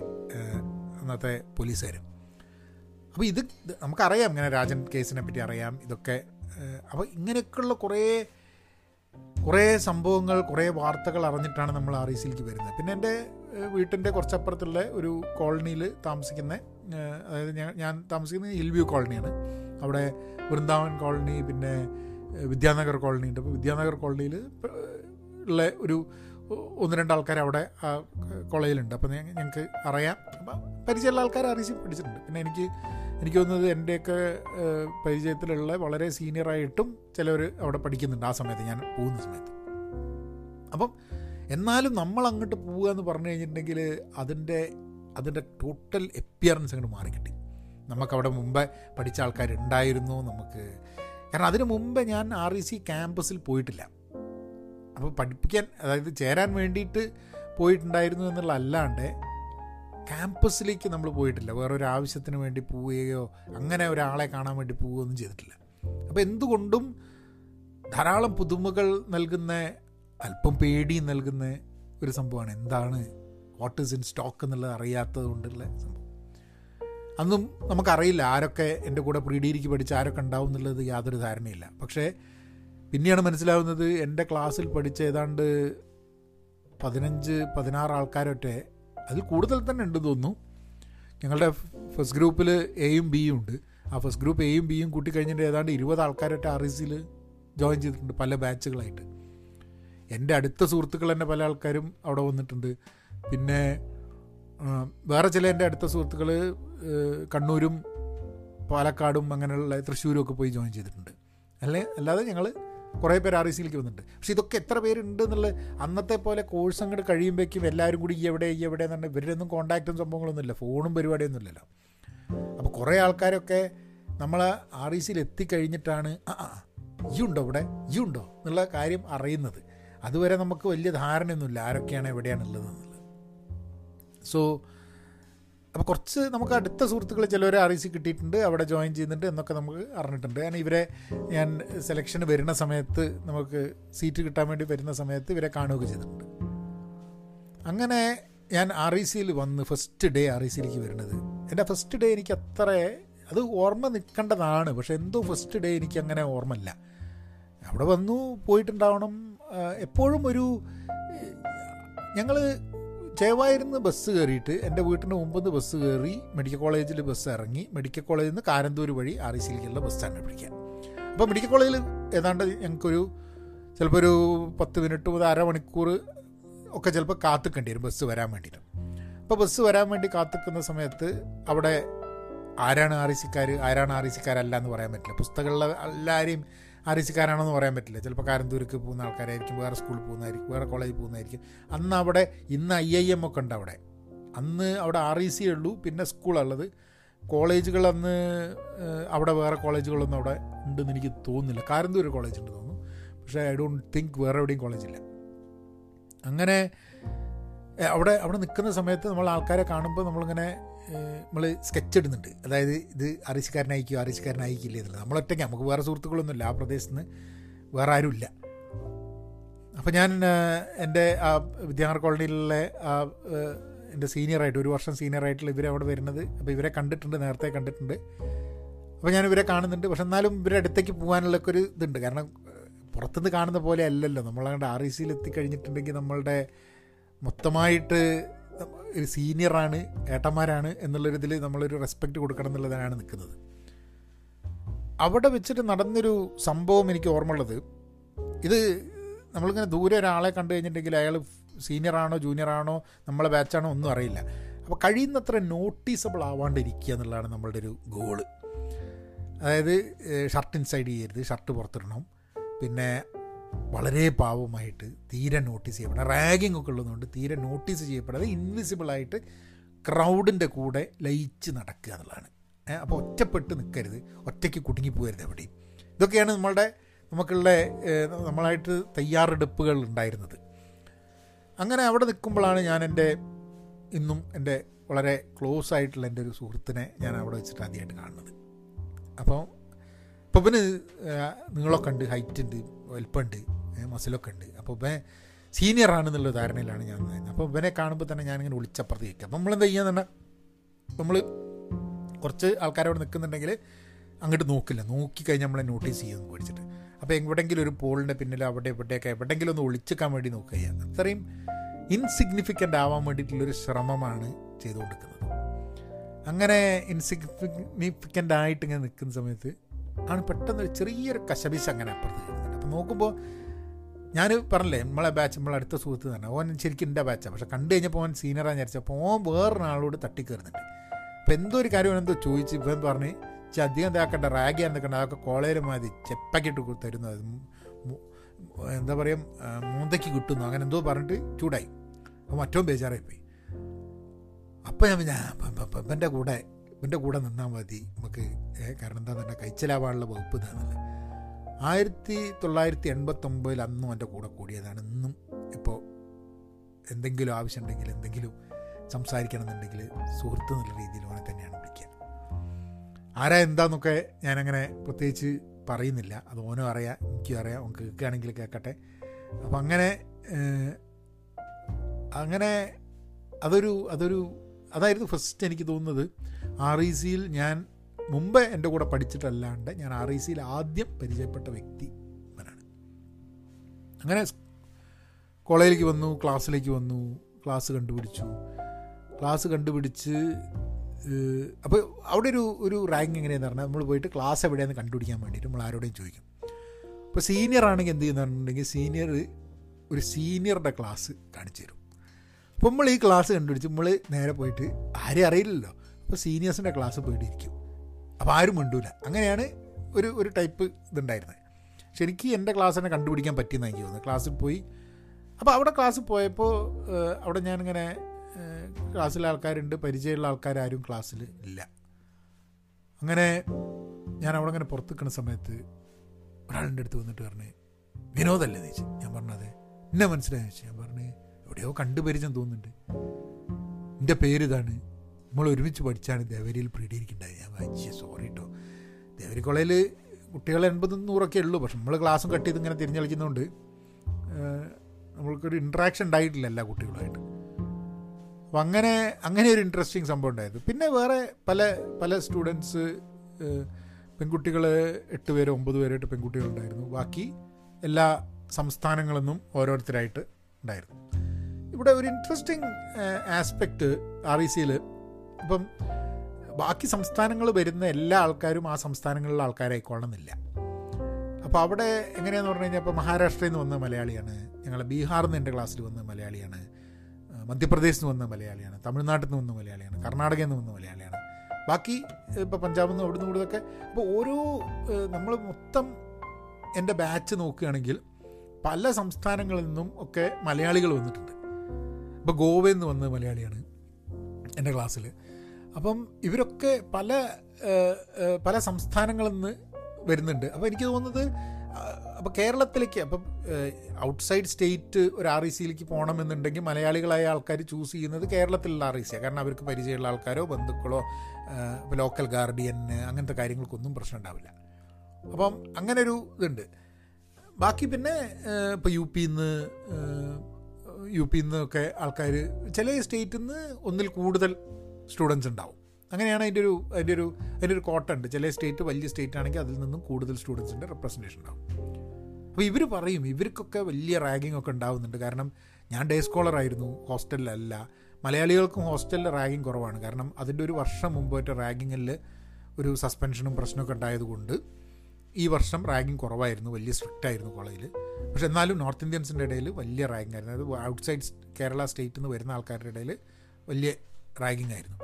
അന്നത്തെ പോലീസുകാരും. അപ്പോൾ ഇത് നമുക്കറിയാം ഇങ്ങനെ രാജൻ കേസിനെ പറ്റി അറിയാം ഇതൊക്കെ അപ്പോൾ ഇങ്ങനെയൊക്കെയുള്ള കുറേ കുറേ സംഭവങ്ങൾ കുറേ വാർത്തകൾ അറിഞ്ഞിട്ടാണ് നമ്മൾ ആർ ഇ സിയിലേക്ക് വരുന്നത്. പിന്നെ എന്റെ വീട്ടിന്റെ കുറച്ചപ്പുറത്തുള്ള ഒരു കോളനിയിൽ താമസിക്കുന്ന അതായത് ഞാൻ ഞാൻ താമസിക്കുന്നത് ഹിൽ വ്യൂ കോളനിയാണ്. അവിടെ വൃന്ദാവൻ കോളനി പിന്നെ വിദ്യാനഗർ കോളനി ഉണ്ട്. അപ്പോൾ വിദ്യാനഗർ കോളനിയിൽ ഉള്ള ഒരു ഒന്ന് രണ്ട് ആൾക്കാർ അവിടെ ആ കോളേജിലുണ്ട് അപ്പോൾ ഞങ്ങൾക്ക് അറിയാം. അപ്പം പരിചയമുള്ള ആൾക്കാർ അറിയിച്ച് പഠിച്ചിട്ടുണ്ട്. പിന്നെ എനിക്ക് എനിക്ക് തോന്നുന്നത് എന്റെയൊക്കെ പരിചയത്തിലുള്ള വളരെ സീനിയറായിട്ടും ചിലവർ അവിടെ പഠിക്കുന്നുണ്ട് ആ സമയത്ത് ഞാൻ പോകുന്ന സമയത്ത്. അപ്പം എന്നാലും നമ്മൾ അങ്ങോട്ട് പോവുക എന്ന് പറഞ്ഞു കഴിഞ്ഞിട്ടുണ്ടെങ്കിൽ അതിന്റെ അതിന്റെ ടോട്ടൽ എപ്പിയറൻസ് അങ്ങോട്ട് മാറിക്കിട്ടി നമുക്കവിടെ മുമ്പേ പഠിച്ച ആൾക്കാരുണ്ടായിരുന്നു നമുക്ക് കാരണം അതിന് മുമ്പേ ഞാൻ ആർ ഇ സി ക്യാമ്പസിൽ പോയിട്ടില്ല. അപ്പോൾ പഠിപ്പിക്കാൻ അതായത് ചേരാൻ വേണ്ടിയിട്ട് പോയിട്ടുണ്ടായിരുന്നു എന്നുള്ള അല്ലാണ്ട് ക്യാമ്പസിലേക്ക് നമ്മൾ പോയിട്ടില്ല. വേറൊരു ആവശ്യത്തിന് വേണ്ടി പോവുകയോ അങ്ങനെ ഒരാളെ കാണാൻ വേണ്ടി പോവുകയോ ഒന്നും ചെയ്തിട്ടില്ല. അപ്പോൾ എന്തുകൊണ്ടും ധാരാളം പുതുമകൾ നൽകുന്ന അല്പം പേടി നൽകുന്ന ഒരു സംഭവമാണ്. എന്താണ് വാട്ട് ഈസ് ഇൻ സ്റ്റോക്ക് എന്നുള്ളത് അറിയാത്തത് കൊണ്ടുള്ള സംഭവം. അന്നും നമുക്കറിയില്ല ആരൊക്കെ എന്റെ കൂടെ പ്രീ ഡിഗ്രിക്ക് പഠിച്ച ആരൊക്കെ ഉണ്ടാവും എന്നുള്ളത് യാതൊരു ധാരണയില്ല. പക്ഷേ പിന്നെയാണ് മനസ്സിലാവുന്നത് എന്റെ ക്ലാസ്സിൽ പഠിച്ച ഏതാണ്ട് പതിനഞ്ച് പതിനാറ് ആൾക്കാരൊക്കെ അതിൽ കൂടുതൽ തന്നെ ഉണ്ട് തോന്നുന്നു. ഞങ്ങളുടെ ഫസ്റ്റ് ഗ്രൂപ്പിൽ എയും ബിയും ഉണ്ട്. ആ ഫസ്റ്റ് ഗ്രൂപ്പ് എയും ബിയും കൂട്ടി കഴിഞ്ഞിട്ട് ഏതാണ്ട് ഇരുപത് ആൾക്കാരായിട്ട് ആർ ഇ സിയിൽ ജോയിൻ ചെയ്തിട്ടുണ്ട് പല ബാച്ചുകളായിട്ട് എന്റെ അടുത്ത സുഹൃത്തുക്കൾ തന്നെ പല ആൾക്കാരും അവിടെ വന്നിട്ടുണ്ട്. പിന്നെ വേറെ ചില എന്റെ അടുത്ത സുഹൃത്തുക്കൾ കണ്ണൂരും പാലക്കാടും അങ്ങനെയുള്ള തൃശ്ശൂരും ഒക്കെ പോയി ജോയിൻ ചെയ്തിട്ടുണ്ട്. അല്ലേ? അല്ലാതെ ഞങ്ങൾ കുറേ പേര് ആർ ഐ സിയിലേക്ക് വന്നിട്ടുണ്ട്. പക്ഷേ ഇതൊക്കെ എത്ര പേരുണ്ട് എന്നുള്ളത് അന്നത്തെ പോലെ കോഴ്സ് അങ്ങോട്ട് കഴിയുമ്പോഴേക്കും എല്ലാവരും കൂടി ഈ എവിടെ ഈ എവിടെ എന്നുണ്ട് ഇവരൊന്നും കോൺടാക്റ്റും സംഭവങ്ങളൊന്നും ഇല്ല. ഫോണും പരിപാടിയൊന്നും ഇല്ലല്ലോ അപ്പോൾ കുറേ ആൾക്കാരൊക്കെ നമ്മൾ ആർ ഇ സിയിൽ എത്തിക്കഴിഞ്ഞിട്ടാണ് ആ ഈ ഉണ്ടോ ഇവിടെ? ഈ ഉണ്ടോ? എന്നുള്ള കാര്യം അറിയുന്നത്. അതുവരെ നമുക്ക് വലിയ ധാരണയൊന്നുമില്ല ആരൊക്കെയാണ് എവിടെയാണുള്ളത് എന്നുള്ളത് സോ അപ്പോൾ കുറച്ച് നമുക്ക് അടുത്ത സുഹൃത്തുക്കൾ ചിലവരെ ആർ സി കിട്ടിയിട്ടുണ്ട് അവിടെ ജോയിൻ ചെയ്യുന്നുണ്ട് എന്നൊക്കെ നമുക്ക് അറിഞ്ഞിട്ടുണ്ട്. ഞാൻ ഇവരെ ഞാൻ സെലക്ഷൻ വരുന്ന സമയത്ത് നമുക്ക് സീറ്റ് കിട്ടാൻ വേണ്ടി വരുന്ന സമയത്ത് ഇവരെ കാണുകയൊക്കെ ചെയ്തിട്ടുണ്ട്. അങ്ങനെ ഞാൻ ആർ ഇ സിയിൽ വന്ന് ഫസ്റ്റ് ഡേ ആർ ഇ സിയിലേക്ക് വരുന്നത്. എന്റെ ഫസ്റ്റ് ഡേ എനിക്ക് അത്ര അത് ഓർമ്മ നിൽക്കേണ്ടതാണ് പക്ഷേ എന്തോ ഫസ്റ്റ് ഡേ എനിക്ക് അങ്ങനെ ഓർമ്മയില്ല. അവിടെ വന്നു പോയിട്ടുണ്ടാവണം. എപ്പോഴും ഒരു ഞങ്ങൾ ചേവായിരുന്ന് ബസ് കയറിയിട്ട് എന്റെ വീട്ടിന് മുമ്പ് ബസ് കയറി മെഡിക്കൽ കോളേജിൽ ബസ് ഇറങ്ങി മെഡിക്കൽ കോളേജിൽ നിന്ന് കാരന്തൂർ വഴി ആർ ഇ സിയിലേക്കുള്ള ബസ്സാണ് പിടിക്കാം അപ്പോൾ മെഡിക്കൽ കോളേജിൽ ഏതാണ്ട് ഞങ്ങൾക്കൊരു ചിലപ്പോൾ ഒരു പത്ത് മിനിറ്റ് മുതൽ അരമണിക്കൂർ ഒക്കെ ചിലപ്പോൾ കാത്തിക്കേണ്ടി വരും ബസ് വരാൻ വേണ്ടിയിട്ട്. അപ്പോൾ ബസ് വരാൻ വേണ്ടി കാത്തിക്കുന്ന സമയത്ത് അവിടെ ആരാണ് ആർ ഇ സിക്കാർ ആരാണ് ആർ ഇ സിക്കാരല്ല എന്ന് പറയാൻ പറ്റില്ല. പുസ്തകങ്ങളിലെ എല്ലാവരെയും ആർ പറയാൻ പറ്റില്ല. ചിലപ്പോൾ കാരന്തൂർക്ക് പോകുന്ന ആൾക്കാരായിരിക്കും വേറെ സ്കൂളിൽ പോകുന്നതായിരിക്കും വേറെ കോളേജിൽ പോകുന്നതായിരിക്കും. അന്ന് അവിടെ ഇന്ന് ഐ ഐ എം ഒക്കെ ഉണ്ട് അവിടെ. അന്ന് അവിടെ ആർ ഇ സി ഉള്ളൂ പിന്നെ സ്കൂളുള്ളത് കോളേജുകൾ അന്ന് അവിടെ വേറെ കോളേജുകളൊന്നും അവിടെ ഉണ്ടെന്ന് എനിക്ക് തോന്നുന്നില്ല. കാരന്തൂർ കോളേജ് ഉണ്ട് തോന്നുന്നു. പക്ഷേ ഐ ഡോണ്ട് തിങ്ക് വേറെ എവിടെയും കോളേജില്ല അങ്ങനെ അവിടെ അവിടെ നിൽക്കുന്ന സമയത്ത് നമ്മൾ ആൾക്കാരെ കാണുമ്പോൾ നമ്മളിങ്ങനെ നമ്മൾ സ്കെച്ച് ഇടുന്നുണ്ട്. അതായത് ഇത് അറിയിച്ചുകാരനായിക്കോ അറിയിച്ചുകാരനായിക്കില്ല എന്നുള്ളത്. നമ്മളൊറ്റയ്ക്ക്. നമുക്ക് വേറെ സുഹൃത്തുക്കളൊന്നുമില്ല. ആ പ്രദേശത്ത് നിന്ന് വേറെ ആരുമില്ല. അപ്പോൾ ഞാൻ എന്റെ ആ വിദ്യാനഗർ കോളനിയിലുള്ള ആ എന്റെ സീനിയറായിട്ട് ഒരു വർഷം സീനിയറായിട്ടുള്ള ഇവരെ അവിടെ വരുന്നത്. അപ്പോൾ ഇവരെ കണ്ടിട്ടുണ്ട് നേരത്തെ കണ്ടിട്ടുണ്ട്. അപ്പോൾ ഞാൻ ഇവരെ കാണുന്നുണ്ട്. പക്ഷെ എന്നാലും ഇവരുടെ അടുത്തേക്ക് പോകാനുള്ളൊക്കെ ഒരു ഇതുണ്ട്. കാരണം പുറത്തുനിന്ന് കാണുന്ന പോലെ അല്ലല്ലോ. നമ്മളങ്ങോട്ട് ആർ ഇ സിയിൽ എത്തിക്കഴിഞ്ഞിട്ടുണ്ടെങ്കിൽ നമ്മളുടെ മൊത്തമായിട്ട് ഒരു സീനിയറാണ് ഏട്ടന്മാരാണ് എന്നുള്ളൊരിതിൽ നമ്മളൊരു റെസ്പെക്റ്റ് കൊടുക്കണം എന്നുള്ളതിനാണ് നിൽക്കുന്നത് അവിടെ വെച്ചിട്ട് നടന്നൊരു സംഭവം എനിക്ക് ഓർമ്മ ഉള്ളത് ഇത് നമ്മളിങ്ങനെ ദൂരെ ഒരാളെ കണ്ടു കഴിഞ്ഞിട്ടുണ്ടെങ്കിൽ അയാൾ സീനിയറാണോ ജൂനിയറാണോ നമ്മളെ ബാച്ചാണോ ഒന്നും അറിയില്ല. അപ്പോൾ കഴിയുന്നത്ര നോട്ടീസബിൾ ആവാണ്ടിരിക്കുക എന്നുള്ളതാണ് നമ്മളുടെ ഒരു ഗോൾ അതായത് ഷർട്ട് ഇൻസൈഡ് ചെയ്യരുത് ഷർട്ട് പുറത്തിടണം. പിന്നെ വളരെ പാവമായിട്ട് തീരെ നോട്ടീസ് ചെയ്യപ്പെടാം റാഗിംഗ് ഒക്കെ ഉള്ളതുകൊണ്ട് തീരെ നോട്ടീസ് ചെയ്യപ്പെടാതെ ഇൻവിസിബിളായിട്ട് ക്രൗഡിന്റെ കൂടെ ലയിച്ച് നടക്കുക എന്നുള്ളതാണ്. അപ്പോൾ ഒറ്റപ്പെട്ട് നിൽക്കരുത് ഒറ്റയ്ക്ക് കുടുങ്ങി പോകരുത് എവിടെയും. ഇതൊക്കെയാണ് നമ്മളുടെ നമുക്കുള്ള നമ്മളായിട്ട് തയ്യാറെടുപ്പുകൾ ഉണ്ടായിരുന്നത്. അങ്ങനെ അവിടെ നിൽക്കുമ്പോഴാണ് ഞാൻ എന്റെ ഇന്നും എന്റെ വളരെ ക്ലോസ് ആയിട്ടുള്ള എന്റെ ഒരു സുഹൃത്തിനെ ഞാൻ അവിടെ വെച്ചിട്ട് ആദ്യമായിട്ട് കാണുന്നത്. അപ്പോൾ അപ്പോൾ പിന്നെ നിങ്ങളൊക്കെ ഉണ്ട് ഹൈറ്റ് ഉണ്ട്. വലിപ്പമുണ്ട്. മസിലൊക്കെ ഉണ്ട്. അപ്പോൾ ഇവൻ സീനിയർ ആണെന്നുള്ള ധാരണയിലാണ് ഞാൻ അപ്പോൾ ഇവനെ കാണുമ്പോൾ തന്നെ ഞാനിങ്ങനെ വിളിച്ചപ്പുറത്ത് കേൾക്കുക അപ്പോൾ നമ്മളെന്താ ചെയ്യാന്ന് നമ്മൾ കുറച്ച് ആൾക്കാരവിടെ നിൽക്കുന്നുണ്ടെങ്കിൽ അങ്ങോട്ട് നോക്കില്ല. നോക്കിക്കഴിഞ്ഞാൽ നമ്മളെ നോട്ടീസ് ചെയ്യുമെന്ന് പേടിച്ചിട്ട്. അപ്പോൾ എവിടെയെങ്കിലും ഒരു പോളിന്റെ പിന്നിൽ അവിടെ ഇവിടെയൊക്കെ എവിടെയെങ്കിലും ഒന്ന് ഒളിച്ചേക്കാൻ വേണ്ടി നോക്കുക ചെയ്യുക അത്രയും ഇൻസിഗ്നിഫിക്കന്റ് ആവാൻ വേണ്ടിയിട്ടുള്ളൊരു ശ്രമമാണ് ചെയ്തു കൊടുക്കുന്നത് അങ്ങനെ ഇൻസിഗ്നിഫിക്കന്റ് ആയിട്ട് ഇങ്ങനെ നിൽക്കുന്ന സമയത്ത് ആണ് പെട്ടെന്ന് ചെറിയൊരു കശപിശ അങ്ങനെ അപ്പുറത്ത് നോക്കുമ്പോൾ ഞാൻ പറഞ്ഞില്ലേ നമ്മളെ ബാച്ച് നമ്മളെ അടുത്ത സുഹൃത്ത് തന്നെ ഓൻ ശരിക്കും എന്റെ ബാച്ചാണ് പക്ഷെ കണ്ടു കഴിഞ്ഞപ്പോൾ ഓൻ സീനിയറാന്ന് വിചാരിച്ചപ്പോൾ ഓൻ വേറൊരാളോട് തട്ടിക്കയറുന്നുണ്ട് അപ്പോൾ എന്തോ ഒരു കാര്യം എന്തോ ചോദിച്ച് ഇപ്പം പറഞ്ഞ് അധികം ഇതാക്കണ്ട റാഗി എന്തൊക്കെ അതൊക്കെ കോളേജിൽ മതി ചെപ്പക്കിട്ട് തരുന്നു തരുന്നത് എന്താ പറയുക മൂന്തയ്ക്ക് കിട്ടുന്നു. അങ്ങനെ എന്തോ പറഞ്ഞിട്ട് ചൂടായി. അപ്പോൾ മറ്റോ ബേജാറായിപ്പോയി. അപ്പോൾ ഞാൻ ഞാൻ ഇവന്റെ കൂടെ ഇവന്റെ കൂടെ നിന്നാൽ മതി നമുക്ക് കാരണം എന്താ തന്നെ കഴിച്ചലാവാനുള്ള വകുപ്പ് ഇതാണല്ലോ. ആയിരത്തി തൊള്ളായിരത്തി എൺപത്തൊമ്പതിൽ അന്നും എന്റെ കൂടെ കൂടിയതാണ്. ഇന്നും ഇപ്പോൾ എന്തെങ്കിലും ആവശ്യമുണ്ടെങ്കിൽ എന്തെങ്കിലും സംസാരിക്കണം എന്നുണ്ടെങ്കിൽ സുഹൃത്ത് എന്നുള്ള രീതിയിൽ അവനെ തന്നെയാണ് വിളിക്കുക. ആരാ എന്താന്നൊക്കെ ഞാനങ്ങനെ പ്രത്യേകിച്ച് പറയുന്നില്ല. അത് ഓനും അറിയാം എനിക്കും അറിയാം ഓൻ കേൾക്കുകയാണെങ്കിൽ കേൾക്കട്ടെ. അപ്പം അങ്ങനെ അങ്ങനെ അതൊരു അതൊരു അതായിരുന്നു ഫസ്റ്റ് എനിക്ക് തോന്നുന്നത്. ആർ ഇ സിയിൽ ഞാൻ മുമ്പ് എന്റെ കൂടെ പഠിച്ചിട്ടല്ലാണ്ട് ഞാൻ ആർ ഐ സിയിൽ ആദ്യം പരിചയപ്പെട്ട വ്യക്തി ഇവനാണ്. അങ്ങനെ കോളേജിലേക്ക് വന്നു ക്ലാസ്സിലേക്ക് വന്നു ക്ലാസ് കണ്ടുപിടിച്ചു. ക്ലാസ് കണ്ടുപിടിച്ച് അപ്പോൾ അവിടെ ഒരു ഒരു റാങ്ക് എങ്ങനെയാണെന്ന് പറഞ്ഞാൽ നമ്മൾ പോയിട്ട് ക്ലാസ് എവിടെയാണെന്ന് കണ്ടുപിടിക്കാൻ വേണ്ടിയിട്ട് നമ്മൾ ആരോടെയും ചോദിക്കും. അപ്പോൾ സീനിയർ ആണെങ്കിൽ എന്ത് ചെയ്യുന്നുണ്ടെങ്കിൽ സീനിയർ ഒരു സീനിയറുടെ ക്ലാസ് കാണിച്ചു തരും. അപ്പോൾ നമ്മൾ ഈ ക്ലാസ് കണ്ടുപിടിച്ച് നമ്മൾ നേരെ പോയിട്ട് ആരെയും അറിയില്ലല്ലോ. അപ്പോൾ സീനിയേഴ്സിന്റെ ക്ലാസ് പോയിട്ട് ഇരിക്കും. അപ്പോൾ ആരും മിണ്ടൂല. അങ്ങനെയാണ് ഒരു ഒരു ടൈപ്പ് ഇതുണ്ടായിരുന്നത്. പക്ഷെ എനിക്ക് എന്റെ ക്ലാസ് തന്നെ കണ്ടുപിടിക്കാൻ പറ്റിയെന്ന് എനിക്ക് തോന്നുന്നത്. ക്ലാസ്സിൽ പോയി. അപ്പോൾ അവിടെ ക്ലാസ്സിൽ പോയപ്പോൾ അവിടെ ഞാനിങ്ങനെ ക്ലാസ്സിലെ ആൾക്കാരുണ്ട്. പരിചയമുള്ള ആൾക്കാരും ക്ലാസ്സിൽ ഇല്ല. അങ്ങനെ ഞാൻ അവിടെ അങ്ങനെ പുറത്ത് നിൽക്കുന്ന സമയത്ത് ഒരാളിന്റെ അടുത്ത് വന്നിട്ട് പറഞ്ഞ് വിനോദല്ലേ ചോദിച്ചു ഞാൻ പറഞ്ഞത് എന്നെ മനസ്സിലായി ചോദിച്ചു ഞാൻ പറഞ്ഞ് എവിടെയോ കണ്ടുപരിചയം തോന്നുന്നുണ്ട്. എന്റെ പേര് ഇതാണ്. നമ്മൾ ഒരുമിച്ച് പഠിച്ചാണ് ദേവരിയിൽ പ്രീഡിയിരിക്കുന്നുണ്ടായത് ഞാൻ വായിച്ച സോറി കേട്ടോ ദേവരി കോളേജിൽ കുട്ടികൾ എൺപത് നൂറൊക്കെ ഉള്ളൂ. പക്ഷെ നമ്മൾ ക്ലാസ്സും കട്ട് ചെയ്ത് ഇങ്ങനെ തിരിഞ്ഞളിക്കുന്നതുകൊണ്ട് നമ്മൾക്കൊരു ഇൻട്രാക്ഷൻ ഉണ്ടായിട്ടില്ല എല്ലാ കുട്ടികളുമായിട്ട്. അപ്പം അങ്ങനെ അങ്ങനെ ഒരു ഇൻട്രസ്റ്റിംഗ് സംഭവം ഉണ്ടായത്. പിന്നെ വേറെ പല പല സ്റ്റുഡൻസ് പെൺകുട്ടികൾ എട്ട് പേരോ ഒമ്പത് പെൺകുട്ടികൾ പെൺകുട്ടികളുണ്ടായിരുന്നു ബാക്കി എല്ലാ സംസ്ഥാനങ്ങളിൽ നിന്നും ഓരോരുത്തരായിട്ട് ഉണ്ടായിരുന്നു. ഇവിടെ ഒരു ഇൻട്രസ്റ്റിംഗ് ആസ്പെക്റ്റ് ആർ ഇ സിയിൽ ഇപ്പം ബാക്കി സംസ്ഥാനങ്ങൾ വരുന്ന എല്ലാ ആൾക്കാരും ആ സംസ്ഥാനങ്ങളിലെ ആൾക്കാരായിക്കൊള്ളണമെന്നില്ല. അപ്പോൾ അവിടെ എങ്ങനെയാന്ന് പറഞ്ഞു കഴിഞ്ഞാൽ ഇപ്പോൾ മഹാരാഷ്ട്രയിൽ നിന്ന് വന്ന മലയാളിയാണ് ഞങ്ങൾ ബീഹാറിൽ നിന്ന് എന്റെ ക്ലാസ്സിൽ വന്ന മലയാളിയാണ് മധ്യപ്രദേശിൽ നിന്ന് വന്ന മലയാളിയാണ് തമിഴ്നാട്ടിൽ നിന്ന് വന്ന മലയാളിയാണ് കർണാടകയിൽ നിന്ന് വന്ന മലയാളിയാണ്. ബാക്കി ഇപ്പോൾ പഞ്ചാബിൽ നിന്ന് അവിടുന്ന് ഇവിടുന്നൊക്കെ അപ്പോൾ ഓരോ നമ്മൾ മൊത്തം എന്റെ ബാച്ച് നോക്കുകയാണെങ്കിൽ പല സംസ്ഥാനങ്ങളിൽ നിന്നും ഒക്കെ മലയാളികൾ വന്നിട്ടുണ്ട്. ഇപ്പോൾ ഗോവയിൽ നിന്ന് വന്ന മലയാളിയാണ് എന്റെ ക്ലാസ്സിൽ അപ്പം ഇവരൊക്കെ പല പല സംസ്ഥാനങ്ങളിൽ നിന്ന് വരുന്നുണ്ട്. അപ്പോൾ എനിക്ക് തോന്നുന്നത് അപ്പോൾ കേരളത്തിലേക്ക് അപ്പം ഔട്ട്സൈഡ് സ്റ്റേറ്റ് ഒരു ആർ ഇ സിയിലേക്ക് പോകണമെന്നുണ്ടെങ്കിൽ മലയാളികളായ ആൾക്കാർ ചൂസ് ചെയ്യുന്നത് കേരളത്തിലുള്ള ആർ ഇ സിയാണ് കാരണം അവർക്ക് പരിചയമുള്ള ആൾക്കാരോ ബന്ധുക്കളോ ഇപ്പോൾ ലോക്കൽ ഗാർഡിയൻ അങ്ങനത്തെ കാര്യങ്ങൾക്കൊന്നും പ്രശ്നം ഉണ്ടാവില്ല. അപ്പം അങ്ങനൊരു ഇതുണ്ട്. ബാക്കി പിന്നെ ഇപ്പോൾ യു പിയിൽ നിന്ന് യു പിയിൽ നിന്നൊക്കെ ആൾക്കാർ ചില സ്റ്റേറ്റിൽ നിന്ന് ഒന്നിൽ കൂടുതൽ സ്റ്റുഡൻസ് ഉണ്ടാവും. അങ്ങനെയാണ് അതിന്റെ ഒരു അതിന്റെ ഒരു അതിന്റെ ഒരു കോട്ട ഉണ്ട്. ചില സ്റ്റേറ്റ് വലിയ സ്റ്റേറ്റ് ആണെങ്കിൽ അതിൽ നിന്നും കൂടുതൽ സ്റ്റുഡൻസിന്റെ റെപ്രസെന്റേഷൻ ഉണ്ടാവും. അപ്പോൾ ഇവർ പറയും ഇവർക്കൊക്കെ വലിയ റാഗിങ് ഒക്കെ ഉണ്ടാവുന്നുണ്ട്. കാരണം ഞാൻ ഡേ സ്കോളർ ആയിരുന്നു ഹോസ്റ്റലിലല്ല മലയാളികൾക്കും ഹോസ്റ്റലിൽ റാഗിങ് കുറവാണ്. കാരണം അതിന്റെ ഒരു വർഷം മുമ്പായിട്ട് റാഗിങ്ങിൽ ഒരു സസ്പെൻഷനും പ്രശ്നമൊക്കെ ഉണ്ടായതുകൊണ്ട് ഈ വർഷം റാഗിങ് കുറവായിരുന്നു. വലിയ സ്ട്രിക്റ്റ് ആയിരുന്നു കോളേജിൽ പക്ഷെ എന്നാലും നോർത്ത് ഇന്ത്യൻസിന്റെ ഇടയിൽ വലിയ റാഗിങ് ആയിരുന്നു. അത് ഔട്ട്സൈഡ് കേരള സ്റ്റേറ്റിൽ നിന്ന് വരുന്ന ആൾക്കാരുടെ ഇടയിൽ വലിയ റാഗിങ് ആയിരുന്നു.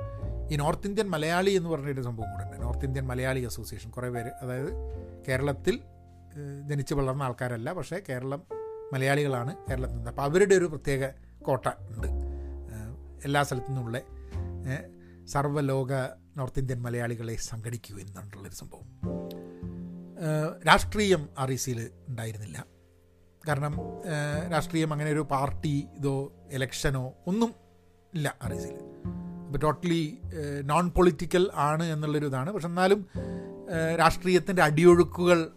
ഈ നോർത്ത് ഇന്ത്യൻ മലയാളി എന്ന് പറഞ്ഞൊരു സംഭവം കൂടെ ഉണ്ട്. നോർത്ത് ഇന്ത്യൻ മലയാളി അസോസിയേഷൻ കുറേ പേര് അതായത് കേരളത്തിൽ ജനിച്ചു വളർന്ന ആൾക്കാരല്ല പക്ഷേ കേരളം മലയാളികളാണ് കേരളത്തിൽ നിന്ന്. അപ്പോൾ അവരുടെ ഒരു പ്രത്യേക കോട്ട ഉണ്ട്. എല്ലാ സ്ഥലത്തു നിന്നുള്ള സർവലോക നോർത്ത് ഇന്ത്യൻ മലയാളികളെ സംഘടിക്കൂ എന്നുള്ളൊരു സംഭവം. രാഷ്ട്രീയം ആർ ഇ സിയിൽ ഉണ്ടായിരുന്നില്ല. കാരണം രാഷ്ട്രീയം അങ്ങനെ ഒരു പാർട്ടി ഇതോ എലക്ഷനോ ഒന്നും ഇല്ല ആർ ഇ സിയിൽ ടോട്ടലി നോൺ പൊളിറ്റിക്കൽ ആണ് എന്നുള്ളൊരു ഇതാണ് പക്ഷെ എന്നാലും രാഷ്ട്രീയത്തിന്റെ അടിയൊഴുക്കുകൾ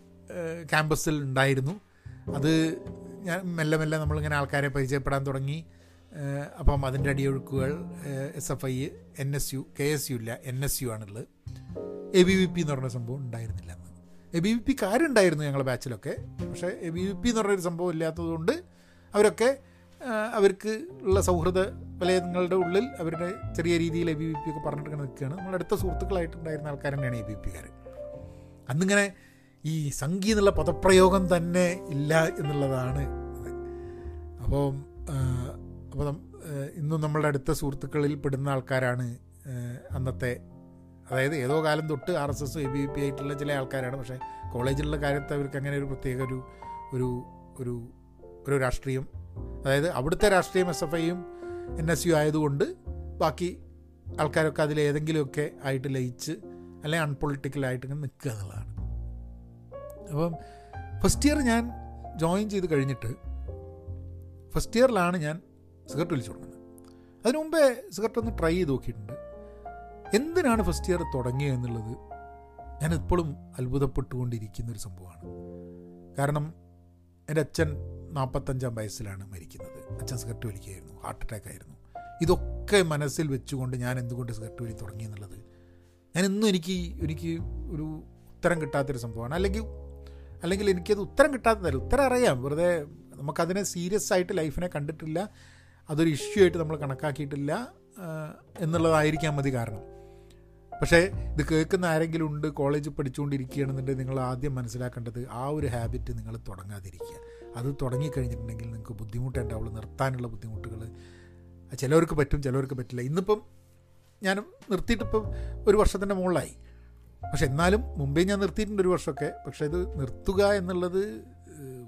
ക്യാമ്പസിൽ ഉണ്ടായിരുന്നു. അത് ഞാൻ മെല്ലെ മെല്ലെ നമ്മളിങ്ങനെ ആൾക്കാരെ പരിചയപ്പെടാൻ തുടങ്ങി. അപ്പം അതിന്റെ അടിയൊഴുക്കുകൾ S F I N S U K S U ഇല്ല എൻ എസ് യു ആണുള്ളത്. എ ബി വി പി എന്ന് പറഞ്ഞ സംഭവം ഉണ്ടായിരുന്നില്ല. അന്ന് എ ബി വി പി കാരുണ്ടായിരുന്നു ഞങ്ങളുടെ ബാച്ചിലൊക്കെ പക്ഷേ എ ബി വി പി എന്ന് പറഞ്ഞൊരു സംഭവം ഇല്ലാത്തതുകൊണ്ട് അവരൊക്കെ അവർക്ക് ഉള്ള സൗഹൃദ വലയങ്ങളുടെ ഉള്ളിൽ അവരുടെ ചെറിയ രീതിയിൽ എ ബി വി പി ഒക്കെ പറഞ്ഞിട്ട് നിൽക്കുകയാണ്. നമ്മുടെ അടുത്ത സുഹൃത്തുക്കളായിട്ടുണ്ടായിരുന്ന ആൾക്കാർ തന്നെയാണ് എ ബി പി കാർ അന്നിങ്ങനെ ഈ സംഗി എന്നുള്ള പദപ്രയോഗം തന്നെ ഇല്ല എന്നുള്ളതാണ് അപ്പോൾ അപ്പോൾ ഇന്നും നമ്മളുടെ അടുത്ത സുഹൃത്തുക്കളിൽ പെടുന്ന ആൾക്കാരാണ് അന്നത്തെ അതായത് ഏതോ കാലം തൊട്ട് R S S A B P ആയിട്ടുള്ള ചില ആൾക്കാരാണ്. പക്ഷേ കോളേജിലുള്ള കാര്യത്തെ അവർക്ക് അങ്ങനെ ഒരു പ്രത്യേക ഒരു ഒരു ഒരു ഒരു രാഷ്ട്രീയം അതായത് അവിടുത്തെ രാഷ്ട്രീയം എസ് എഫ് ഐയും എൻ എസ് യു ആയതുകൊണ്ട് ബാക്കി ആൾക്കാരൊക്കെ അതിൽ ഏതെങ്കിലുമൊക്കെ ആയിട്ട് ലയിച്ച് അല്ലെങ്കിൽ അൺപൊളിറ്റിക്കലായിട്ട് ഇങ്ങനെ നിൽക്കുക എന്നുള്ളതാണ്. അപ്പം ഫസ്റ്റ് ഇയർ ഞാൻ ജോയിൻ ചെയ്ത് കഴിഞ്ഞിട്ട് ഫസ്റ്റ് ഇയറിലാണ് ഞാൻ സിഗരറ്റ് വലിച്ചു തുടങ്ങുന്നത് അതിനു മുമ്പേ സിഗരറ്റ് ഒന്ന് ട്രൈ ചെയ്ത് നോക്കിയിട്ടുണ്ട്. എന്തിനാണ് ഫസ്റ്റ് ഇയർ തുടങ്ങിയത് എന്നുള്ളത് ഞാൻ ഇപ്പോഴും അത്ഭുതപ്പെട്ടുകൊണ്ടിരിക്കുന്ന ഒരു സംഭവമാണ്. കാരണം എന്റെ അച്ഛൻ നാൽപ്പത്തഞ്ചാം വയസ്സിലാണ് മരിക്കുന്നത്. അച്ഛൻ സിഗരറ്റ് വലിക്കുകയായിരുന്നു ഹാർട്ട് അറ്റാക്ക് ആയിരുന്നു. ഇതൊക്കെ മനസ്സിൽ വെച്ചുകൊണ്ട് ഞാൻ എന്തുകൊണ്ട് സിഗരറ്റ് വലി തുടങ്ങി എന്നുള്ളത്. ഞാൻ ഇന്നും എനിക്ക് എനിക്ക് ഒരു ഉത്തരം കിട്ടാത്തൊരു സംഭവമാണ്. അല്ലെങ്കിൽ അല്ലെങ്കിൽ എനിക്കത് ഉത്തരം കിട്ടാത്തതല്ല ഉത്തരം അറിയാം. വെറുതെ നമുക്കതിനെ സീരിയസ് ആയിട്ട് ലൈഫിനെ കണ്ടിട്ടില്ല. അതൊരു ഇഷ്യൂ ആയിട്ട് നമ്മൾ കണക്കാക്കിയിട്ടില്ല എന്നുള്ളതായിരിക്കാം മതി കാരണം. പക്ഷേ ഇത് കേൾക്കുന്ന ആരെങ്കിലും ഉണ്ട് കോളേജ് പഠിച്ചുകൊണ്ടിരിക്കുകയാണെന്നുണ്ടെങ്കിൽ നിങ്ങൾ ആദ്യം മനസ്സിലാക്കേണ്ടത് ആ ഒരു ഹാബിറ്റ് നിങ്ങൾ തുടങ്ങാതിരിക്കുക. അത് തുടങ്ങിക്കഴിഞ്ഞിട്ടുണ്ടെങ്കിൽ നിങ്ങൾക്ക് ബുദ്ധിമുട്ടുണ്ടാവുള്ളൂ നിർത്താനുള്ള ബുദ്ധിമുട്ടുകൾ ചിലവർക്ക് പറ്റും ചിലവർക്ക് പറ്റില്ല. ഇന്നിപ്പം ഞാൻ നിർത്തിയിട്ടിപ്പം ഒരു വർഷത്തിന്റെ മുകളിലായി. പക്ഷെ എന്നാലും മുമ്പേ ഞാൻ നിർത്തിയിട്ടുണ്ട് ഒരു വർഷമൊക്കെ. പക്ഷേ ഇത് നിർത്തുക എന്നുള്ളത്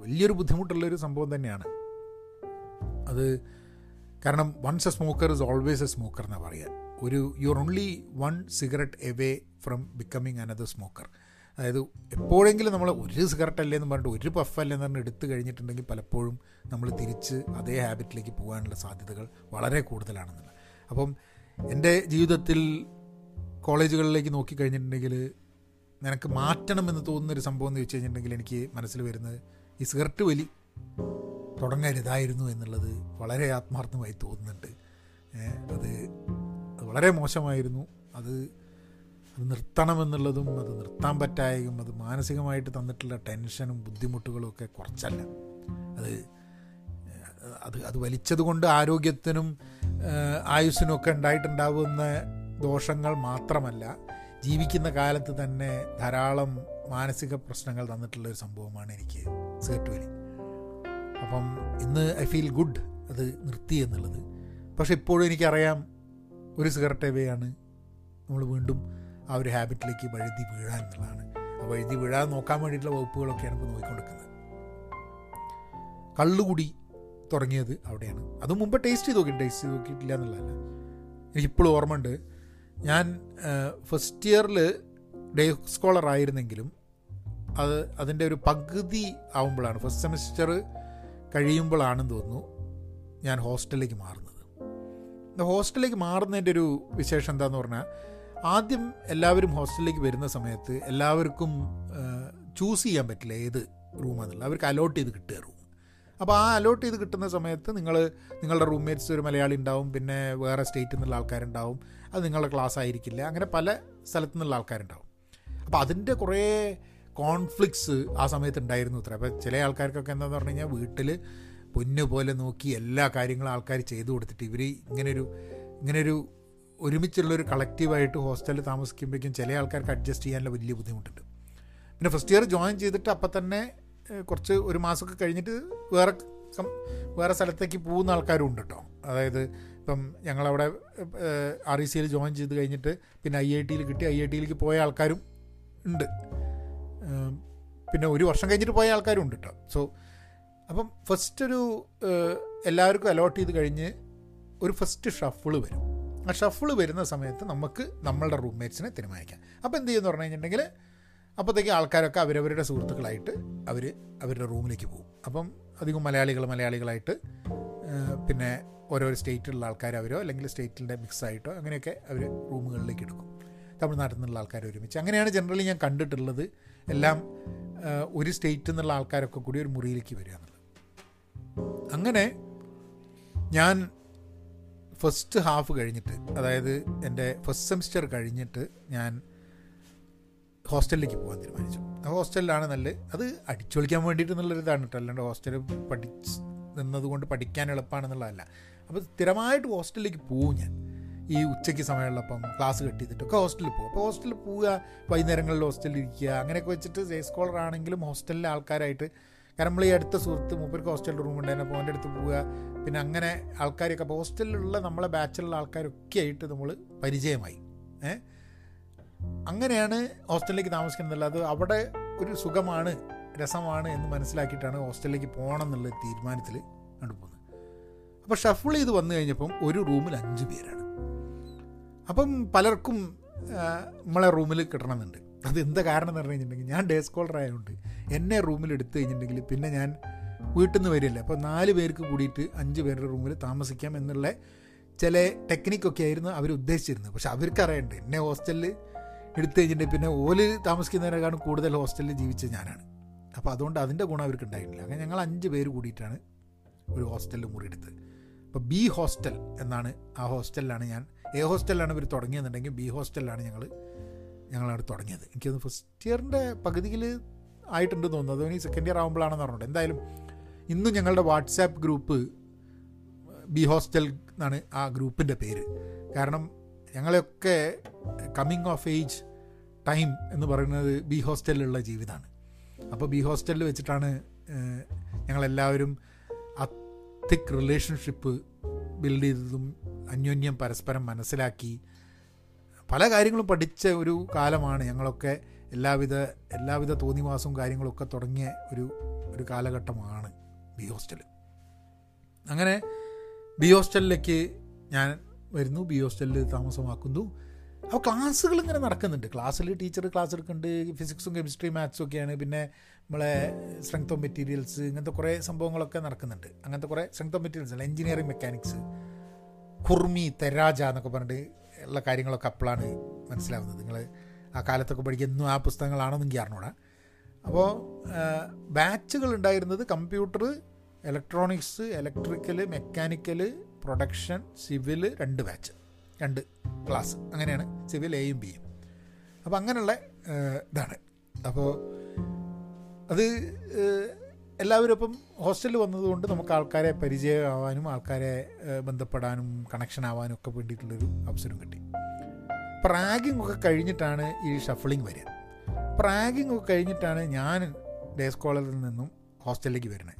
വലിയൊരു ബുദ്ധിമുട്ടുള്ളൊരു സംഭവം തന്നെയാണ്. അത് കാരണം once a smoker is always a smoker എന്നാണ് പറയുക ഒരു you are only one cigarette away from becoming another smoker അതായത് എപ്പോഴെങ്കിലും നമ്മൾ ഒരു സിഗരറ്റ് അല്ലേ എന്ന് പറഞ്ഞിട്ട് ഒരു പഫ് അല്ലേ എന്ന് പറഞ്ഞ് എടുത്തു കഴിഞ്ഞിട്ടുണ്ടെങ്കിൽ പലപ്പോഴും നമ്മൾ തിരിച്ച് അതേ ഹാബിറ്റിലേക്ക് പോകാനുള്ള സാധ്യതകൾ വളരെ കൂടുതലാണെന്നുള്ള അപ്പം എന്റെ ജീവിതത്തിൽ കോളേജുകളിലേക്ക് നോക്കിക്കഴിഞ്ഞിട്ടുണ്ടെങ്കിൽ നിനക്ക് മാറ്റണമെന്ന് തോന്നുന്നൊരു സംഭവം എന്ന് വെച്ച് കഴിഞ്ഞിട്ടുണ്ടെങ്കിൽ എനിക്ക് മനസ്സിൽ വരുന്നത് ഈ സിഗരറ്റ് വലി തുടങ്ങരുതായിരുന്നു എന്നുള്ളത് വളരെ ആത്മാർത്ഥമായി തോന്നുന്നുണ്ട്. അത് വളരെ മോശമായിരുന്നു. അത് അത് നിർത്തണമെന്നുള്ളതും അത് നിർത്താൻ പറ്റായതും അത് മാനസികമായിട്ട് തന്നിട്ടുള്ള ടെൻഷനും ബുദ്ധിമുട്ടുകളും ഒക്കെ കുറച്ചല്ല. അത് അത് അത് വലിച്ചതുകൊണ്ട് ആരോഗ്യത്തിനും ആയുസ്സിനും ഒക്കെ ഉണ്ടായിട്ടുണ്ടാവുന്ന ദോഷങ്ങൾ മാത്രമല്ല ജീവിക്കുന്ന കാലത്ത് തന്നെ ധാരാളം മാനസിക പ്രശ്നങ്ങൾ തന്നിട്ടുള്ള ഒരു സംഭവമാണ് എനിക്ക് സിഗരറ്റ് അപ്പം ഇന്ന് ഐ ഫീൽ ഗുഡ് അത് നിർത്തി എന്നുള്ളത്. പക്ഷെ ഇപ്പോഴും എനിക്കറിയാം ഒരു സിഗരറ്റ് എവയാണ് നമ്മൾ വീണ്ടും ആ ഒരു ഹാബിറ്റിലേക്ക് വഴുതി വീഴാൻ എന്നുള്ളതാണ്. ആ വഴുതി വീഴാൻ നോക്കാൻ വേണ്ടിയിട്ടുള്ള വകുപ്പുകളൊക്കെയാണ് ഇപ്പോൾ നോക്കിക്കൊടുക്കുന്നത് കള്ളുകുടി തുടങ്ങിയത് അവിടെയാണ്. അത് മുമ്പ് ടേസ്റ്റ് ചെയ്ത് നോക്കി ടേസ്റ്റ് ചെയ്ത് നോക്കിയിട്ടില്ല എന്നുള്ളതല്ല. എനിക്കിപ്പോഴും ഓർമ്മയുണ്ട്. ഞാൻ ഫസ്റ്റ് ഇയറിൽ ഡേ സ്കോളർ ആയിരുന്നെങ്കിലും അത് അതിന്റെ ഒരു പകുതി ആവുമ്പോഴാണ്. ഫസ്റ്റ് സെമിസ്റ്റർ കഴിയുമ്പോഴാണെന്ന് തോന്നുന്നു ഞാൻ ഹോസ്റ്റലിലേക്ക് മാറുന്നത്. ഹോസ്റ്റലിലേക്ക് മാറുന്നതിന്റെ ഒരു വിശേഷം എന്താന്ന് പറഞ്ഞാൽ ആദ്യം എല്ലാവരും ഹോസ്റ്റലിലേക്ക് വരുന്ന സമയത്ത് എല്ലാവർക്കും ചൂസ് ചെയ്യാൻ പറ്റില്ല ഏത് റൂമാണെന്നുള്ളത് അവർക്ക് അലോട്ട് ചെയ്ത് കിട്ടുക റൂം അപ്പോൾ ആ അലോട്ട് ചെയ്ത് കിട്ടുന്ന സമയത്ത് നിങ്ങൾ നിങ്ങളുടെ റൂംമേറ്റ്സ് ഒരു മലയാളി ഉണ്ടാവും പിന്നെ വേറെ സ്റ്റേറ്റിൽ നിന്നുള്ള ആൾക്കാരുണ്ടാവും. അത് നിങ്ങളുടെ ക്ലാസ് ആയിരിക്കില്ല. അങ്ങനെ പല സ്ഥലത്തു നിന്നുള്ള ആൾക്കാരുണ്ടാവും. അപ്പോൾ അതിന്റെ കുറേ കോൺഫ്ലിക്ട്സ് ആ സമയത്ത് ഉണ്ടായിരുന്നു അത്ര. അപ്പോൾ ചില ആൾക്കാർക്കൊക്കെ എന്താണെന്ന് പറഞ്ഞു കഴിഞ്ഞാൽ വീട്ടിൽ പൊന്നു പോലെ നോക്കി എല്ലാ കാര്യങ്ങളും ആൾക്കാർ ചെയ്തു കൊടുത്തിട്ട് ഇവർ ഇങ്ങനൊരു ഇങ്ങനൊരു ഒരുമിച്ചുള്ളൊരു കളക്റ്റീവായിട്ട് ഹോസ്റ്റലിൽ താമസിക്കുമ്പോഴേക്കും ചില ആൾക്കാർക്ക് അഡ്ജസ്റ്റ് ചെയ്യാനുള്ള വലിയ ബുദ്ധിമുട്ടുണ്ട്. പിന്നെ ഫസ്റ്റ് ഇയർ ജോയിൻ ചെയ്തിട്ട് അപ്പം തന്നെ കുറച്ച് ഒരു മാസമൊക്കെ കഴിഞ്ഞിട്ട് വേറെ വേറെ സ്ഥലത്തേക്ക് പോകുന്ന ആൾക്കാരും ഉണ്ട് കേട്ടോ അതായത് ഇപ്പം ഞങ്ങളവിടെ ആർ ഇ സിയിൽ ജോയിൻ ചെയ്ത് കഴിഞ്ഞിട്ട് പിന്നെ ഐ ഐ ടിയിൽ കിട്ടി ഐ ഐ ടിയിലേക്ക് പോയ ആൾക്കാരും ഉണ്ട്. പിന്നെ ഒരു വർഷം കഴിഞ്ഞിട്ട് പോയ ആൾക്കാരും ഉണ്ട് കേട്ടോ സോ അപ്പം ഫസ്റ്റ് ഒരു എല്ലാവർക്കും അലോട്ട് ചെയ്ത് കഴിഞ്ഞ് ഒരു ഫസ്റ്റ് ഷഫിൾ വരും. ആ ഷഫിൾ വരുന്ന സമയത്ത് നമുക്ക് നമ്മളുടെ റൂംമേറ്റ്സിനെ തീരുമാനിക്കാം. അപ്പോൾ എന്ത് ചെയ്യുമെന്ന് പറഞ്ഞു കഴിഞ്ഞിട്ടുണ്ടെങ്കിൽ അപ്പോഴത്തേക്ക് ആൾക്കാരൊക്കെ അവരവരുടെ സുഹൃത്തുക്കളായിട്ട് അവർ അവരുടെ റൂമിലേക്ക് പോകും. അപ്പം അധികം മലയാളികൾ മലയാളികളായിട്ട് പിന്നെ ഓരോരോ സ്റ്റേറ്റിലുള്ള ആൾക്കാർ അവരോ അല്ലെങ്കിൽ സ്റ്റേറ്റിന്റെ മിക്സ് ആയിട്ടോ അങ്ങനെയൊക്കെ അവർ റൂമുകളിലേക്ക് എടുക്കും. തമിഴ്നാട്ടിൽ നിന്നുള്ള ആൾക്കാർ ഒരുമിച്ച്. അങ്ങനെയാണ് ജനറലി ഞാൻ കണ്ടിട്ടുള്ളത്. എല്ലാം ഒരു സ്റ്റേറ്റ് എന്നുള്ള ആൾക്കാരൊക്കെ കൂടി ഒരു മുറിയിലേക്ക് വരിക എന്നുള്ളത്. അങ്ങനെ ഞാൻ ഫസ്റ്റ് ഹാഫ് കഴിഞ്ഞിട്ട് അതായത് എന്റെ ഫസ്റ്റ് സെമിസ്റ്റർ കഴിഞ്ഞിട്ട് ഞാൻ ഹോസ്റ്റലിലേക്ക് പോകാൻ തീരുമാനിച്ചു. ഹോസ്റ്റലിലാണ് നല്ല അത് അടിച്ചു കളിക്കാൻ വേണ്ടിയിട്ട് എന്നുള്ളൊരിതാണ് കേട്ടോ. അല്ലാണ്ട് ഹോസ്റ്റലിൽ പഠിച്ച് നിന്നതുകൊണ്ട് പഠിക്കാൻ എളുപ്പമാണെന്നുള്ളതല്ല അപ്പോൾ സ്ഥിരമായിട്ട് ഹോസ്റ്റലിലേക്ക് പോകും ഞാൻ. ഈ ഉച്ചയ്ക്ക് സമയമുള്ളപ്പം ക്ലാസ് കട്ട് ചെയ്തിട്ടൊക്കെ ഹോസ്റ്റലിൽ പോകും. അപ്പോൾ ഹോസ്റ്റലിൽ പോവുക വൈകുന്നേരങ്ങളിൽ ഹോസ്റ്റലിൽ ഇരിക്കുക അങ്ങനെയൊക്കെ വെച്ചിട്ട് സേ സ്കോളർ ആണെങ്കിലും ഹോസ്റ്റലിലെ ആൾക്കാരായിട്ട് കാരണം നമ്മൾ ഈ അടുത്ത സുഹൃത്ത് മൂപ്പർക്ക് ഹോസ്റ്റലിൽ റൂം ഉണ്ടായിരുന്നു. അപ്പോൾ അവന്റെ അടുത്ത് പോവുക. പിന്നെ അങ്ങനെ ആൾക്കാരൊക്കെ അപ്പോൾ ഹോസ്റ്റലിലുള്ള നമ്മളെ ബാച്ചിലുള്ള ആൾക്കാരൊക്കെ ആയിട്ട് നമ്മൾ പരിചയമായി. ഏഹ് അങ്ങനെയാണ് ഹോസ്റ്റലിലേക്ക് താമസിക്കുന്നത് അത് അവിടെ ഒരു സുഖമാണ് രസമാണ് എന്ന് മനസ്സിലാക്കിയിട്ടാണ് ഹോസ്റ്റലിലേക്ക് പോകണം എന്നുള്ള തീരുമാനത്തിൽ കണ്ടുപോകുന്നത് അപ്പോൾ ഷഫിൾ ചെയ്ത് വന്നു കഴിഞ്ഞപ്പം ഒരു റൂമിൽ അഞ്ച് പേരാണ്. അപ്പം പലർക്കും നമ്മളെ റൂമിൽ കിട്ടണമെന്നുണ്ട്. അത് എന്താ കാരണം എന്ന് പറഞ്ഞു കഴിഞ്ഞിട്ടുണ്ടെങ്കിൽ ഞാൻ ഡേ സ്കോളർ ആയതുകൊണ്ട് എന്നെ റൂമിൽ എടുത്തു കഴിഞ്ഞിട്ടുണ്ടെങ്കിൽ പിന്നെ ഞാൻ വീട്ടിൽ നിന്ന് വരില്ല അപ്പോൾ നാല് പേർക്ക് കൂടിയിട്ട് അഞ്ച് പേരുടെ റൂമിൽ താമസിക്കാം എന്നുള്ള ചില ടെക്നിക്കൊക്കെ ആയിരുന്നു അവർ ഉദ്ദേശിച്ചിരുന്നത്. പക്ഷെ അവർക്കറിയണ്ട് എന്നെ ഹോസ്റ്റലിൽ എടുത്തു കഴിഞ്ഞിട്ടുണ്ടെങ്കിൽ പിന്നെ ഓൽ താമസിക്കുന്നതിനേക്കാളും കൂടുതൽ ഹോസ്റ്റലിൽ ജീവിച്ച ഞാനാണ്. അപ്പോൾ അതുകൊണ്ട് അതിന്റെ ഗുണം അവർക്ക് ഉണ്ടായിട്ടില്ല അങ്ങനെ ഞങ്ങൾ അഞ്ച് പേര് കൂടിയിട്ടാണ് ഒരു ഹോസ്റ്റലിൽ മുറി എടുത്തത്. അപ്പോൾ ബി ഹോസ്റ്റൽ എന്നാണ് ആ ഹോസ്റ്റലിലാണ് ഞാൻ എ ഹോസ്റ്റലിലാണ് ഇവർ തുടങ്ങിയെന്നുണ്ടെങ്കിൽ ബി ഹോസ്റ്റലിലാണ് ഞങ്ങൾ ഞങ്ങളവിടെ തുടങ്ങിയത്. എനിക്കത് ഫസ്റ്റ് ഇയറിന്റെ പകുതിയിൽ ആയിട്ടുണ്ട് തോന്നുന്നു. അതോ ഇനി സെക്കൻഡ് ഇയർ ആകുമ്പോഴാണെന്ന് പറഞ്ഞിട്ട് എന്തായാലും ഇന്നും ഞങ്ങളുടെ വാട്സാപ്പ് ഗ്രൂപ്പ് ബി ഹോസ്റ്റൽ എന്നാണ് ആ ഗ്രൂപ്പിന്റെ പേര്. കാരണം ഞങ്ങളെയൊക്കെ കമ്മിങ് ഓഫ് ഏജ് ടൈം എന്ന് പറയുന്നത് ബി ഹോസ്റ്റലിലുള്ള ജീവിതമാണ് അപ്പോൾ ബി ഹോസ്റ്റലിൽ വെച്ചിട്ടാണ് ഞങ്ങളെല്ലാവരും അത്തിക് റിലേഷൻഷിപ്പ് ബിൽഡ് ചെയ്തതും അന്യോന്യം പരസ്പരം മനസ്സിലാക്കി പല കാര്യങ്ങളും പഠിച്ച ഒരു കാലമാണ് ഞങ്ങളൊക്കെ എല്ലാവിധ എല്ലാവിധ തോന്നിവാസവും കാര്യങ്ങളൊക്കെ തുടങ്ങിയ ഒരു ഒരു കാലഘട്ടമാണ് ബി ഹോസ്റ്റൽ അങ്ങനെ ബി ഹോസ്റ്റലിലേക്ക് ഞാൻ വരുന്നു ബി ഹോസ്റ്റലിൽ താമസമാക്കുന്നു. അപ്പോൾ ക്ലാസ്സുകൾ ഇങ്ങനെ നടക്കുന്നുണ്ട്. ക്ലാസ്സിൽ ടീച്ചർ ക്ലാസ് എടുക്കുന്നുണ്ട് ഫിസിക്സും കെമിസ്ട്രി മാത്സും ഒക്കെയാണ്. പിന്നെ നമ്മളെ സ്ട്രെങ്ത് ഓഫ് മെറ്റീരിയൽസ് ഇങ്ങനത്തെ കുറേ സംഭവങ്ങളൊക്കെ നടക്കുന്നുണ്ട്. അങ്ങനത്തെ കുറേ സ്ട്രെങ്ത് ഓഫ് മെറ്റീരിയൽസ് അല്ല എഞ്ചിനീയറിംഗ് മെക്കാനിക്സ് കുർമി തെരാജ എന്നൊക്കെ പറഞ്ഞിട്ട് ഉള്ള കാര്യങ്ങളൊക്കെ അപ്പോഴാണ് മനസ്സിലാവുന്നത്. നിങ്ങൾ ആ കാലത്തൊക്കെ പഠിക്കുന്ന ആ പുസ്തകങ്ങളാണെന്നെങ്കിൽ അറിഞ്ഞൂടാ. അപ്പോൾ ബാച്ചുകൾ ഉണ്ടായിരുന്നത് computer electronics electrical mechanical production civil രണ്ട് ബാച്ച് രണ്ട് ക്ലാസ്. അങ്ങനെയാണ് സിവിൽ എയും ബിയും. അപ്പോൾ അങ്ങനെയുള്ള ഇതാണ്. അപ്പോൾ അത് എല്ലാവരും ഇപ്പം ഹോസ്റ്റലിൽ വന്നതുകൊണ്ട് നമുക്ക് ആൾക്കാരെ പരിചയമാവാനും ആൾക്കാരെ ബന്ധപ്പെടാനും കണക്ഷൻ ആവാനും ഒക്കെ വേണ്ടിയിട്ടുള്ളൊരു അവസരം കിട്ടി. പ്രാഗിങ് ഒക്കെ കഴിഞ്ഞിട്ടാണ് ഈ ഷഫിളിങ് വരിക. പ്രാഗിങ് ഒക്കെ കഴിഞ്ഞിട്ടാണ് ഞാൻ ഡേ സ്കോളറിൽ നിന്നും ഹോസ്റ്റലിലേക്ക് വരുന്നത്.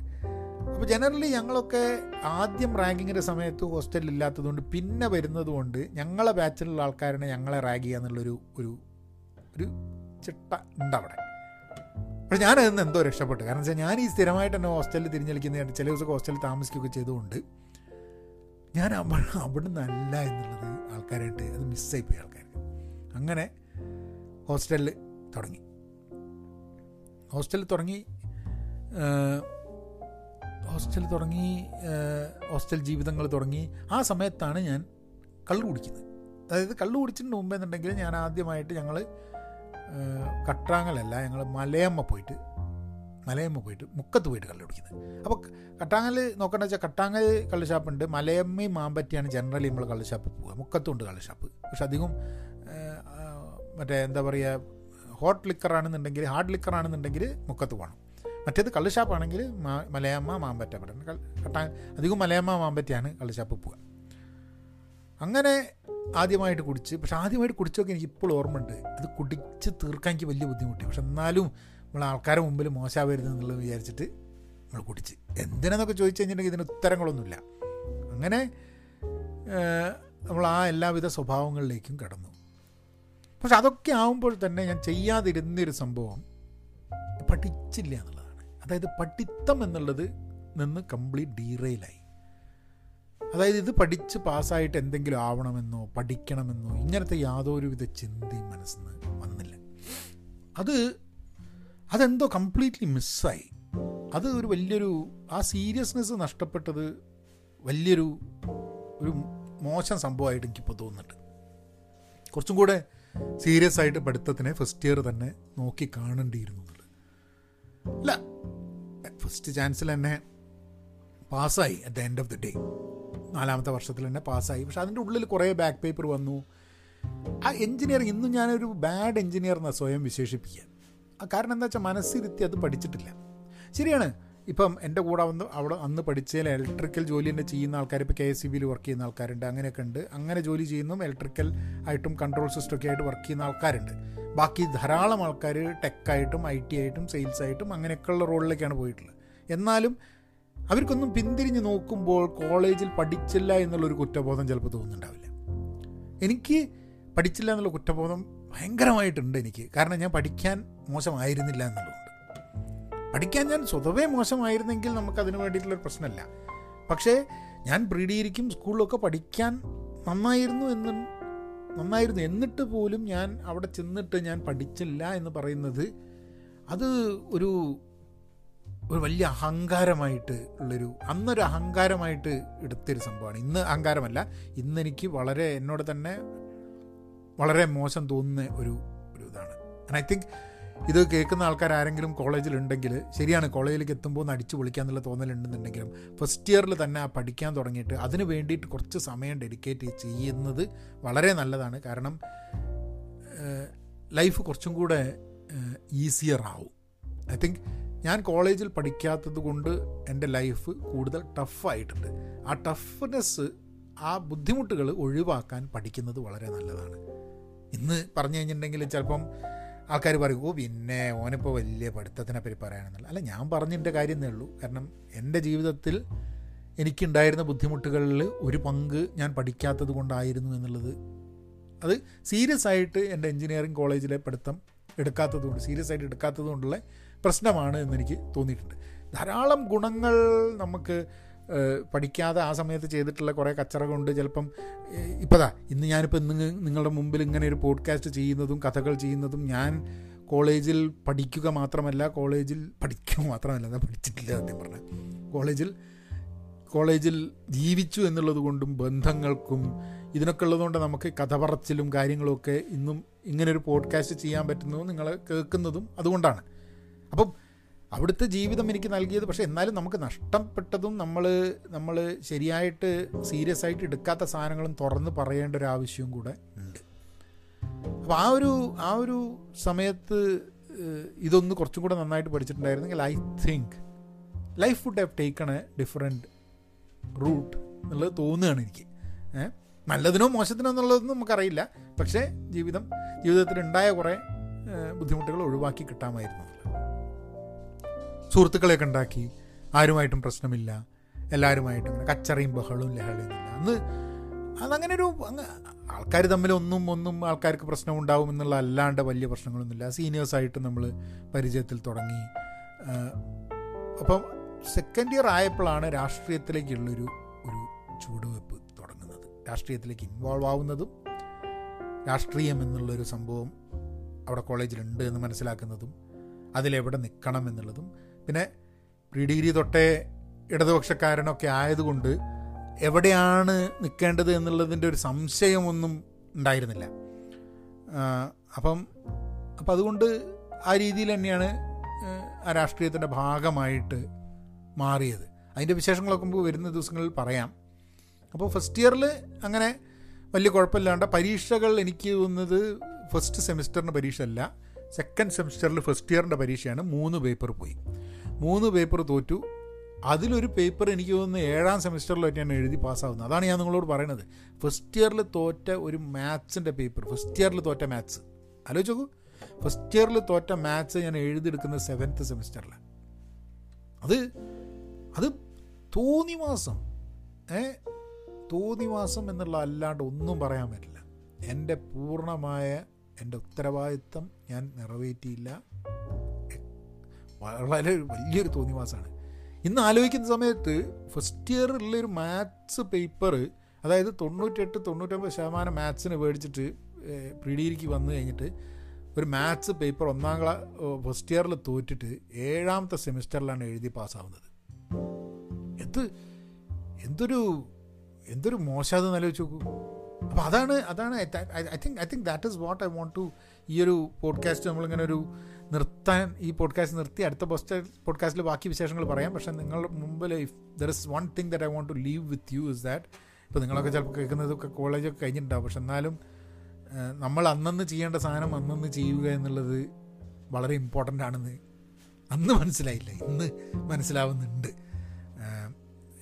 അപ്പോൾ ജനറലി ഞങ്ങളൊക്കെ ആദ്യം റാങ്കിങ്ങിന്റെ സമയത്ത് ഹോസ്റ്റലിൽ ഇല്ലാത്തതുകൊണ്ട് പിന്നെ വരുന്നതുകൊണ്ട് ഞങ്ങളെ ബാച്ചിലുള്ള ആൾക്കാരനെ ഞങ്ങളെ റാഗ് ചെയ്യുക എന്നുള്ളൊരു ഒരു ഒരു ചിട്ട ഉണ്ട് അവിടെ. പക്ഷെ ഞാനതിൽ നിന്ന് എന്തോ രക്ഷപ്പെട്ടു. കാരണം വെച്ചാൽ ഞാൻ ഈ സ്ഥിരമായിട്ട് തന്നെ ഹോസ്റ്റലിൽ തിരിഞ്ഞളിക്കുന്നതായിട്ട് ചില ദിവസം ഹോസ്റ്റലിൽ താമസിക്കുകയൊക്കെ ചെയ്തുകൊണ്ട് ഞാൻ അവിടെ നിന്നല്ല എന്നുള്ളത് ആൾക്കാരായിട്ട് അത് മിസ്സായി പോയി ആൾക്കാർക്ക്. അങ്ങനെ ഹോസ്റ്റലിൽ തുടങ്ങി. ഹോസ്റ്റലിൽ തുടങ്ങി ഹോസ്റ്റൽ തുടങ്ങി ഹോസ്റ്റൽ ജീവിതങ്ങൾ തുടങ്ങി. ആ സമയത്താണ് ഞാൻ കള്ളു കുടിക്കുന്നത്. അതായത് കള്ളു കുടിച്ചതിന് മുമ്പ് എന്നുണ്ടെങ്കിൽ ഞാൻ ആദ്യമായിട്ട് ഞങ്ങൾ കട്ടാങ്ങലല്ല ഞങ്ങൾ മലയമ്മ പോയിട്ട് മലയമ്മ പോയിട്ട് മുക്കത്ത് പോയിട്ട് കള്ളു കുടിക്കുന്നത്. അപ്പോൾ കട്ടാങ്ങൽ നോക്കേണ്ട വെച്ചാൽ കട്ടാങ്ങൽ കള്ളുഷാപ്പുണ്ട് ഷാപ്പുണ്ട് മലയമ്മയും മാമ്പറ്റിയാണ് ജനറലി നമ്മൾ കള്ള് ഷാപ്പിൽ പോവുക. മുക്കത്തുണ്ട് കള്ള് ഷാപ്പ്. പക്ഷെ അധികം മറ്റേ എന്താ പറയുക ഹോട്ട് ലിക്കറാണെന്നുണ്ടെങ്കിൽ ഹാർഡ് ലിക്കറാണെന്നുണ്ടെങ്കിൽ മുക്കത്ത് പോകണം മറ്റേത് കള്ളുഷാപ്പാണെങ്കിൽ മലയമ്മ മാമ്പറ്റ പറയുന്നത് കട്ടാ അധികം മലയമ്മ മാമ്പറ്റയാണ് കള്ളുഷാപ്പ് പോവുക. അങ്ങനെ ആദ്യമായിട്ട് കുടിച്ച് പക്ഷെ ആദ്യമായിട്ട് കുടിച്ചൊക്കെ എനിക്ക് ഇപ്പോൾ ഓർമ്മയുണ്ട്. അത് കുടിച്ച് തീർക്കാൻ എനിക്ക് വലിയ ബുദ്ധിമുട്ടി. പക്ഷെ എന്നാലും നമ്മൾ ആൾക്കാരെ മുമ്പിൽ മോശമാവരുത് എന്നുള്ളത് വിചാരിച്ചിട്ട് നമ്മൾ കുടിച്ച്. എന്തിനാന്നൊക്കെ ചോദിച്ചു കഴിഞ്ഞിട്ടുണ്ടെങ്കിൽ ഇതിന് ഉത്തരങ്ങളൊന്നുമില്ല. അങ്ങനെ നമ്മൾ ആ എല്ലാവിധ സ്വഭാവങ്ങളിലേക്കും കടന്നു. പക്ഷെ അതൊക്കെ ആവുമ്പോൾ തന്നെ ഞാൻ ചെയ്യാതിരുന്നൊരു സംഭവം പഠിച്ചില്ല എന്നുള്ളതാണ്. അതായത് പഠിത്തം എന്നുള്ളത് നിന്ന് കംപ്ലീറ്റ് ഡീറെയിലായി. അതായത് ഇത് പഠിച്ച് പാസ്സായിട്ട് എന്തെങ്കിലും ആവണമെന്നോ പഠിക്കണമെന്നോ ഇങ്ങനത്തെ യാതൊരുവിധ ചിന്തയും മനസ്സിൽ നിന്ന് വന്നില്ല. അത് അതെന്തോ കംപ്ലീറ്റ്ലി മിസ്സായി അത് ഒരു വലിയൊരു ആ സീരിയസ്നെസ് നഷ്ടപ്പെട്ടത് വലിയൊരു ഒരു മോശം സംഭവമായിട്ട് എനിക്കിപ്പോൾ തോന്നുന്നുണ്ട്. കുറച്ചും കൂടെ സീരിയസ് ആയിട്ട് പഠിത്തത്തിനെ ഫസ്റ്റ് ഇയർ തന്നെ നോക്കി കാണേണ്ടിയിരുന്നു അല്ല ഫസ്റ്റ് ചാൻസിൽ തന്നെ പാസ്സായി at the end of the day നാലാമത്തെ വർഷത്തിൽ തന്നെ പാസ്സായി. പക്ഷെ അതിന്റെ ഉള്ളിൽ കുറേ ബാക്ക് പേപ്പർ വന്നു. ആ എൻജിനീയറിങ് ഇന്നും ഞാനൊരു ബാഡ് എൻജിനീയർ എന്നാണ് സ്വയം വിശേഷിപ്പിക്കുക. കാരണം എന്താ വെച്ചാൽ മനസ്സിരുത്തി അത് പഠിച്ചിട്ടില്ല. ശരിയാണ്. ഇപ്പം എന്റെ കൂടെ വന്ന് അവിടെ അന്ന് പഠിച്ചതിൽ ഇലക്ട്രിക്കൽ ജോലി തന്നെ ചെയ്യുന്ന ആൾക്കാർ ഇപ്പോൾ കെ എസ് സി ബിയിൽ വർക്ക് ചെയ്യുന്ന ആൾക്കാരുണ്ട്. അങ്ങനെയൊക്കെ ഉണ്ട്. അങ്ങനെ ജോലി ചെയ്യുന്നതും ഇലക്ട്രിക്കൽ ആയിട്ടും കൺട്രോൾ സിസ്റ്റം ഒക്കെ ആയിട്ട് വർക്ക് ചെയ്യുന്ന ആൾക്കാരുണ്ട്. ബാക്കി ധാരാളം ആൾക്കാർ ടെക്കായിട്ടും ഐ ടി ആയിട്ടും സെയിൽസ് ആയിട്ടും അങ്ങനെയൊക്കെയുള്ള റോളിലേക്കാണ് പോയിട്ടുള്ളത്. എന്നാലും അവർക്കൊന്നും പിന്തിരിഞ്ഞ് നോക്കുമ്പോൾ കോളേജിൽ പഠിച്ചില്ല എന്നുള്ളൊരു കുറ്റബോധം ചിലപ്പോൾ തോന്നുന്നുണ്ടാവില്ല. എനിക്ക് പഠിച്ചില്ല എന്നുള്ള കുറ്റബോധം ഭയങ്കരമായിട്ടുണ്ട് എനിക്ക്. കാരണം ഞാൻ പഠിക്കാൻ മോശമായിരുന്നില്ല എന്നുള്ളതുകൊണ്ട്. പഠിക്കാൻ ഞാൻ സ്വതവേ മോശമായിരുന്നെങ്കിൽ നമുക്ക് അതിന് വേണ്ടിയിട്ടുള്ളൊരു പ്രശ്നമല്ല. പക്ഷേ ഞാൻ പ്രീഡിയിരിക്കും സ്കൂളിലൊക്കെ പഠിക്കാൻ നന്നായിരുന്നു എന്ന് നന്നായിരുന്നു എന്നിട്ട് പോലും ഞാൻ അവിടെ ചെന്നിട്ട് ഞാൻ പഠിച്ചില്ല എന്ന് പറയുന്നത് അത് ഒരു ഒരു വലിയ അഹങ്കാരമായിട്ട് ഉള്ളൊരു അന്നൊരു അഹങ്കാരമായിട്ട് എടുത്തൊരു സംഭവമാണ്. ഇന്ന് അഹങ്കാരമല്ല. ഇന്നെനിക്ക് വളരെ എന്നോട് തന്നെ വളരെ മോശം തോന്നുന്ന ഒരു ഒരു ഇതാണ്. ആൻഡ് ഐ തിങ്ക് ഇത് കേൾക്കുന്ന ആൾക്കാർ ആരെങ്കിലും കോളേജിലുണ്ടെങ്കിൽ ശരിയാണ് കോളേജിലേക്ക് എത്തുമ്പോൾ ഒന്ന് അടിച്ചു പൊളിക്കാന്നുള്ള തോന്നലുണ്ടെന്നുണ്ടെങ്കിലും ഫസ്റ്റ് ഇയറിൽ തന്നെ ആ പഠിക്കാൻ തുടങ്ങിയിട്ട് അതിന് വേണ്ടിയിട്ട് കുറച്ച് സമയം ഡെഡിക്കേറ്റ് ചെയ്യുന്നത് വളരെ നല്ലതാണ്. കാരണം ലൈഫ് കുറച്ചും കൂടെ ഈസിയർ ആവും. ഐ തിങ്ക് ഞാൻ കോളേജിൽ പഠിക്കാത്തത് കൊണ്ട് എന്റെ ലൈഫ് കൂടുതൽ ടഫായിട്ടുണ്ട് ആ ടഫ്നെസ് ആ ബുദ്ധിമുട്ടുകൾ ഒഴിവാക്കാൻ പഠിക്കുന്നത് വളരെ നല്ലതാണ്. ഇന്ന് പറഞ്ഞു കഴിഞ്ഞിട്ടുണ്ടെങ്കിൽ ചിലപ്പം ആൾക്കാർ പറയും ഓ പിന്നെ ഓനിപ്പോൾ വലിയ പഠിത്തത്തിനെ പറ്റി പറയാനെന്നല്ല അല്ല ഞാൻ പറഞ്ഞതിന്റെ കാര്യം എന്നേ ഉള്ളൂ. കാരണം എന്റെ ജീവിതത്തിൽ എനിക്കുണ്ടായിരുന്ന ബുദ്ധിമുട്ടുകളിൽ ഒരു പങ്ക് ഞാൻ പഠിക്കാത്തത് കൊണ്ടായിരുന്നു എന്നുള്ളത്. അത് സീരിയസ് ആയിട്ട് എന്റെ എൻജിനീയറിംഗ് കോളേജിലെ പഠിത്തം എടുക്കാത്തത് കൊണ്ട് സീരിയസ് ആയിട്ട് എടുക്കാത്തത് കൊണ്ടുള്ള പ്രശ്നമാണ് എന്നെനിക്ക് തോന്നിയിട്ടുണ്ട്. ധാരാളം ഗുണങ്ങൾ നമുക്ക് പഠിക്കാതെ ആ സമയത്ത് ചെയ്തിട്ടുള്ള കുറേ കച്ചറ കൊണ്ട് ചിലപ്പം ഇപ്പതാ ഇന്ന് ഞാനിപ്പോൾ ഇന്ന് നിങ്ങളുടെ മുമ്പിൽ ഇങ്ങനെ ഒരു പോഡ്കാസ്റ്റ് ചെയ്യുന്നതും കഥകൾ ചെയ്യുന്നതും ഞാൻ കോളേജിൽ പഠിക്കുക മാത്രമല്ല കോളേജിൽ പഠിക്കുക മാത്രമല്ല ഞാൻ പഠിച്ചിട്ടില്ല സത്യം പറഞ്ഞാൽ കോളേജിൽ കോളേജിൽ ജീവിച്ചു എന്നുള്ളത് കൊണ്ടും ബന്ധങ്ങൾക്കും ഇതിനൊക്കെ ഉള്ളതുകൊണ്ട് നമുക്ക് കഥ പറച്ചിലും കാര്യങ്ങളുമൊക്കെ ഇന്നും ഇങ്ങനൊരു പോഡ്കാസ്റ്റ് ചെയ്യാൻ പറ്റുന്നതും നിങ്ങളെ കേൾക്കുന്നതും അതുകൊണ്ടാണ്. അപ്പം അവിടുത്തെ ജീവിതം എനിക്ക് നൽകിയത് പക്ഷേ എന്നാലും നമുക്ക് നഷ്ടപ്പെട്ടതും നമ്മൾ നമ്മൾ ശരിയായിട്ട് സീരിയസ് ആയിട്ട് എടുക്കാത്ത സാധനങ്ങളും തുറന്ന് പറയേണ്ട ഒരു ആവശ്യവും കൂടെ ഉണ്ട് അപ്പോൾ ആ ഒരു ആ ഒരു സമയത്ത് ഇതൊന്ന് കുറച്ചും കൂടെ നന്നായിട്ട് പഠിച്ചിട്ടുണ്ടായിരുന്നെങ്കിൽ I think life would have taken a different route എന്നുള്ളത് തോന്നുകയാണ് എനിക്ക്? നല്ലതിനോ മോശത്തിനോ എന്നുള്ളതൊന്നും നമുക്കറിയില്ല പക്ഷേ ജീവിതം ജീവിതത്തിൽ ഉണ്ടായ കുറേ ബുദ്ധിമുട്ടുകൾ ഒഴിവാക്കി കിട്ടാമായിരുന്നു. സുഹൃത്തുക്കളെയൊക്കെ ഉണ്ടാക്കി. ആരുമായിട്ടും പ്രശ്നമില്ല. എല്ലാവരുമായിട്ടും അങ്ങനെ കച്ചറയും ബഹളവും ഇല്ല അന്ന് അതങ്ങനെ ഒരു ആൾക്കാർ തമ്മിൽ ഒന്നും ഒന്നും ആൾക്കാർക്ക് പ്രശ്നം ഉണ്ടാവും എന്നുള്ള അല്ലാണ്ട് വലിയ പ്രശ്നങ്ങളൊന്നുമില്ല. സീനിയേഴ്സായിട്ട് നമ്മൾ പരിചയത്തിൽ തുടങ്ങി. അപ്പം സെക്കൻഡ് ഇയർ ആയപ്പോഴാണ് രാഷ്ട്രീയത്തിലേക്കുള്ളൊരു ഒരു ചുവടുവെപ്പ് തുടങ്ങുന്നത്. രാഷ്ട്രീയത്തിലേക്ക് ഇൻവോൾവ് ആവുന്നതും രാഷ്ട്രീയം എന്നുള്ളൊരു സംഭവം അവിടെ കോളേജിലുണ്ട് എന്ന് മനസ്സിലാക്കുന്നതും അതിലെവിടെ നിൽക്കണം എന്നുള്ളതും പിന്നെ പ്രീ ഡിഗ്രി തൊട്ടേ ഇടതുപക്ഷക്കാരനൊക്കെ ആയതുകൊണ്ട് എവിടെയാണ് നിൽക്കേണ്ടത് എന്നുള്ളതിന്റെ ഒരു സംശയമൊന്നും ഉണ്ടായിരുന്നില്ല. അപ്പം അപ്പം അതുകൊണ്ട് ആ രീതിയിൽ തന്നെയാണ് ആ രാഷ്ട്രീയത്തിന്റെ ഭാഗമായിട്ട് മാറിയത്. അതിന്റെ വിശേഷങ്ങളൊക്കെ മുമ്പ് വരുന്ന ദിവസങ്ങളിൽ പറയാം. അപ്പോൾ ഫസ്റ്റ് ഇയറിൽ അങ്ങനെ വലിയ കുഴപ്പമില്ലാണ്ട് പരീക്ഷകൾ എനിക്ക് തോന്നുന്നത് ഫസ്റ്റ് സെമിസ്റ്ററിന് പരീക്ഷ അല്ല സെക്കൻഡ് സെമിസ്റ്ററിൽ ഫസ്റ്റ് ഇയറിന്റെ പരീക്ഷയാണ് മൂന്ന് പേപ്പർ പോയി. മൂന്ന് പേപ്പർ തോറ്റു. അതിലൊരു പേപ്പർ എനിക്ക് തോന്നുന്നു ഏഴാം സെമിസ്റ്ററിൽ ഞാൻ എഴുതി പാസ്സാവുന്നത് അതാണ് ഞാൻ നിങ്ങളോട് പറയുന്നത് ഫസ്റ്റ് ഇയറിൽ തോറ്റ ഒരു മാത്സിന്റെ പേപ്പർ ഫസ്റ്റ് ഇയറിൽ തോറ്റ മാത്സ് ആലോചിച്ച് നോക്കൂ. ഫസ്റ്റ് ഇയറിൽ തോറ്റ മാത്സ് ഞാൻ എഴുതിയെടുക്കുന്നത് സെവൻത്ത് സെമിസ്റ്ററിലാണ് അത് അത് തോന്നി മാസം ഏ? തോന്നി മാസം എന്നുള്ള അല്ലാണ്ട് ഒന്നും പറയാൻ പറ്റില്ല. എന്റെ പൂർണമായ എന്റെ ഉത്തരവാദിത്തം ഞാൻ നിറവേറ്റിയില്ല. വളരെ വലിയൊരു തോന്നിവാസമാണ്. ഇന്ന് ആലോചിക്കുന്ന സമയത്ത് ഫസ്റ്റ് ഇയറിലുള്ളൊരു മാത്സ് പേപ്പർ അതായത് തൊണ്ണൂറ്റെട്ട് തൊണ്ണൂറ്റൊമ്പത് ശതമാനം മാത്സിന് മേടിച്ചിട്ട് പ്രീ വന്നു കഴിഞ്ഞിട്ട് ഒരു മാത്സ് പേപ്പർ ഒന്നാം ക്ലാ ഫസ്റ്റ് ഇയറിൽ തോറ്റിട്ട് ഏഴാമത്തെ സെമിസ്റ്ററിലാണ് എഴുതി പാസ്സാവുന്നത്. എന്ത് എന്തൊരു എന്തൊരു മോശം ആലോചിച്ച് നോക്കൂ. അപ്പോൾ അതാണ് അതാണ് I think I think that is what I want to ഈ ഒരു പോഡ്കാസ്റ്റ് നമ്മളിങ്ങനെ ഒരു നിർത്താൻ ഈ പോഡ്കാസ്റ്റ് നിർത്തി അടുത്ത പോസ്റ്റ് പോഡ്കാസ്റ്റിൽ ബാക്കി വിശേഷങ്ങൾ പറയാം. പക്ഷേ നിങ്ങളുടെ മുമ്പിൽ if there is one thing that I want to leave with you is that ഇപ്പോൾ നിങ്ങളൊക്കെ ചിലപ്പോൾ കേൾക്കുന്നതൊക്കെ കോളേജൊക്കെ കഴിഞ്ഞിട്ടുണ്ടാവും. പക്ഷെ എന്നാലും നമ്മൾ അന്നന്ന് ചെയ്യേണ്ട സാധനം അന്നന്ന് ചെയ്യുക എന്നുള്ളത് വളരെ ഇമ്പോർട്ടന്റ് ആണെന്ന് അന്ന് മനസ്സിലായില്ല. ഇന്ന് മനസ്സിലാവുന്നുണ്ട്.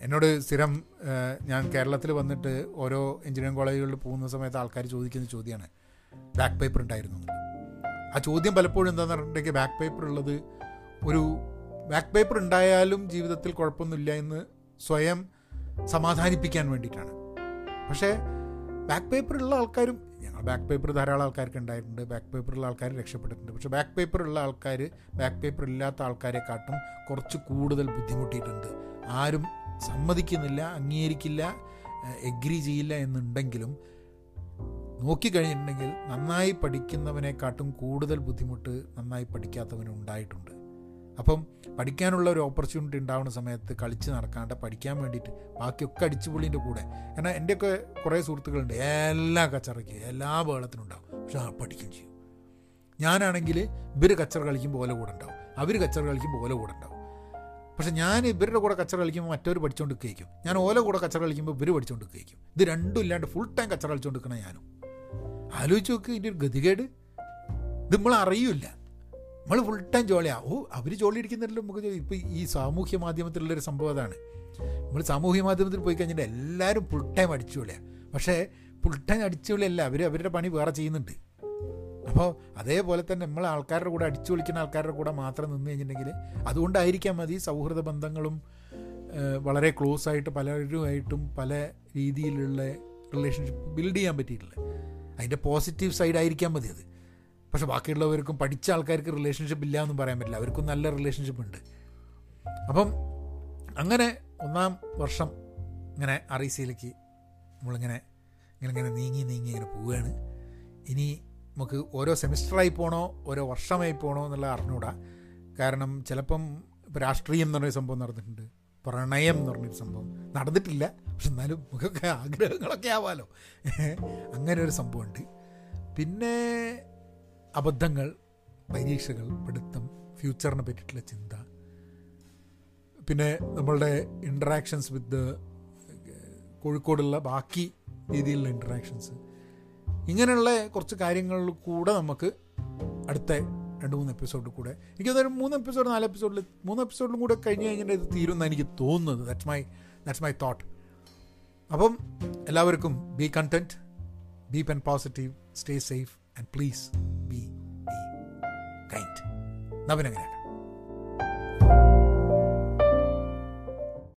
എന്നോട് സ്ഥിരം ഞാൻ കേരളത്തിൽ വന്നിട്ട് ഓരോ എഞ്ചിനീയറിംഗ് കോളേജുകളിൽ പോകുന്ന സമയത്ത് ആൾക്കാർ ചോദിക്കുന്ന ചോദ്യമാണ് ബാക്ക് പേപ്പർ ഉണ്ടായിരുന്നു? ആ ചോദ്യം പലപ്പോഴും എന്താണെന്ന് പറഞ്ഞിട്ടുണ്ടെങ്കിൽ ബാക്ക് പേപ്പർ ഉള്ളത് ഒരു ബാക്ക് പേപ്പർ ഉണ്ടായാലും ജീവിതത്തിൽ കുഴപ്പമൊന്നുമില്ല എന്ന് സ്വയം സമാധാനിപ്പിക്കാൻ വേണ്ടിയിട്ടാണ്. പക്ഷേ ബാക്ക് പേപ്പർ ഉള്ള ആൾക്കാരും ഞങ്ങൾ ബാക്ക് പേപ്പർ ധാരാളം ആൾക്കാർക്ക് ഉണ്ടായിട്ടുണ്ട് ബാക്ക് പേപ്പറുള്ള ആൾക്കാർ രക്ഷപ്പെട്ടിട്ടുണ്ട്. പക്ഷേ ബാക്ക് പേപ്പർ ഉള്ള ആൾക്കാർ ബാക്ക് പേപ്പർ ഇല്ലാത്ത ആൾക്കാരെക്കാട്ടും കുറച്ച് കൂടുതൽ ബുദ്ധിമുട്ടിയിട്ടുണ്ട്. ആരും സമ്മതിക്കുന്നില്ല അംഗീകരിക്കില്ല എഗ്രി ചെയ്യില്ല എന്നുണ്ടെങ്കിലും നോക്കിക്കഴിഞ്ഞിട്ടുണ്ടെങ്കിൽ നന്നായി പഠിക്കുന്നവനെക്കാട്ടും കൂടുതൽ ബുദ്ധിമുട്ട് നന്നായി പഠിക്കാത്തവന് ഉണ്ടായിട്ടുണ്ട്. അപ്പം പഠിക്കാനുള്ള ഒരു ഓപ്പർച്യൂണിറ്റി ഉണ്ടാവുന്ന സമയത്ത് കളിച്ച് നടക്കാണ്ട് പഠിക്കാൻ വേണ്ടിയിട്ട് ബാക്കിയൊക്കെ അടിച്ചുപൊളിന്റെ കൂടെ. കാരണം എന്റെയൊക്കെ കുറേ സുഹൃത്തുക്കളുണ്ട് എല്ലാ കച്ചറയ്ക്കും എല്ലാ ബഹളത്തിനും ഉണ്ടാവും. പക്ഷെ ആ പഠിക്കുകയും ചെയ്യും. ഞാനാണെങ്കിൽ ഇവർ കച്ചറ കളിക്കുമ്പോൾ ഓല കൂടെ ഉണ്ടാവും. അവർ കച്ചറ കളിക്കുമ്പോൾ ഓല കൂടെ ഉണ്ടാവും. പക്ഷെ ഞാൻ ഇവരുടെ കൂടെ കച്ചറ കളിക്കുമ്പോൾ മറ്റവർ പഠിച്ചുകൊണ്ട് കഴിക്കും ഞാൻ ഓല കൂടെ കച്ചറ കളിക്കുമ്പോൾ ഇവർ പഠിച്ചുകൊണ്ട് കഴിക്കും ഇത് രണ്ടും ഇല്ലാണ്ട് ഫുൾ ടൈം കച്ചറ കളിച്ചുകൊണ്ട് നിൽക്കണ ഞാനും. ആലോചിച്ച് നോക്ക് ഇതിന്റെ ഒരു ഗതികേട്. ഇത് നമ്മൾ അറിയില്ല. നമ്മൾ ഫുൾ ടൈം ജോളിയാണ് ഓ അവർ ജോലി ഇരിക്കുന്നില്ലല്ലോ നമുക്ക് ഇപ്പോൾ ഈ സാമൂഹ്യ മാധ്യമത്തിലുള്ളൊരു സംഭവം അതാണ്. നമ്മൾ സാമൂഹ്യ മാധ്യമത്തിൽ പോയി കഴിഞ്ഞിട്ട് എല്ലാവരും ഫുൾ ടൈം അടിച്ചുപൊളിയാണ് പക്ഷേ ഫുൾ ടൈം അടിച്ചുപൊളിയല്ല. അവർ അവരുടെ പണി വേറെ ചെയ്യുന്നുണ്ട്. അപ്പോൾ അതേപോലെ തന്നെ നമ്മൾ ആൾക്കാരുടെ കൂടെ അടിച്ചു വിളിക്കുന്ന ആൾക്കാരുടെ കൂടെ മാത്രം നിന്ന് കഴിഞ്ഞിട്ടുണ്ടെങ്കിൽ അതുകൊണ്ടായിരിക്കാം മതി സൗഹൃദ ബന്ധങ്ങളും വളരെ ക്ലോസ് ആയിട്ട് പലരുമായിട്ടും പല രീതിയിലുള്ള റിലേഷൻഷിപ്പ് ബിൽഡ് ചെയ്യാൻ പറ്റിയിട്ടില്ല അതിന്റെ പോസിറ്റീവ് സൈഡ് ആയിരിക്കാൻ മതി അത്. പക്ഷെ ബാക്കിയുള്ളവർക്കും പഠിച്ച ആൾക്കാർക്ക് റിലേഷൻഷിപ്പ് ഇല്ല എന്നും പറയാൻ പറ്റില്ല. അവർക്കും നല്ല റിലേഷൻഷിപ്പ് ഉണ്ട്. അപ്പം അങ്ങനെ ഒന്നാം വർഷം ഇങ്ങനെ ആർ സിയിലേക്ക് നമ്മളിങ്ങനെ ഇങ്ങനെ ഇങ്ങനെ നീങ്ങി നീങ്ങി ഇങ്ങനെ പോവുകയാണ്. ഇനി നമുക്ക് ഓരോ സെമിസ്റ്ററായി പോകണോ ഓരോ വർഷമായി പോകണോ എന്നുള്ള അറിഞ്ഞൂടാ. കാരണം ചിലപ്പം ഇപ്പോൾ രാഷ്ട്രീയം എന്ന് പറഞ്ഞൊരു സംഭവം നടന്നിട്ടുണ്ട്. പ്രണയം എന്ന് പറഞ്ഞൊരു സംഭവം നടന്നിട്ടില്ല. പക്ഷെ എന്നാലും നമുക്കൊക്കെ ആഗ്രഹങ്ങളൊക്കെ ആവാമല്ലോ അങ്ങനെ ഒരു സംഭവമുണ്ട്. പിന്നെ അബദ്ധങ്ങൾ പരീക്ഷകൾ പഠിത്തം ഫ്യൂച്ചറിനെ പറ്റിയിട്ടുള്ള ചിന്ത. പിന്നെ നമ്മളുടെ ഇൻട്രാക്ഷൻസ് വിത്ത് കോഴിക്കോടുള്ള ബാക്കി രീതിയിലുള്ള ഇൻട്രാക്ഷൻസ് ഇങ്ങനെയുള്ള കുറച്ച് കാര്യങ്ങളിൽ കൂടെ നമുക്ക് അടുത്ത രണ്ട് മൂന്ന് എപ്പിസോഡിൽ കൂടെ. എനിക്ക് തോന്നുന്നു മൂന്ന് എപ്പിസോഡ് നാല് എപ്പിസോഡിൽ മൂന്ന് എപ്പിസോഡിലും കൂടെ കഴിഞ്ഞ് കഴിഞ്ഞിട്ട് ഇത് തീരുമെന്ന് എനിക്ക് തോന്നുന്നത്. That's my that's my thought അപ്പം എല്ലാവർക്കും be content be pen positive stay safe and please be be kind നവനങ്ങനെ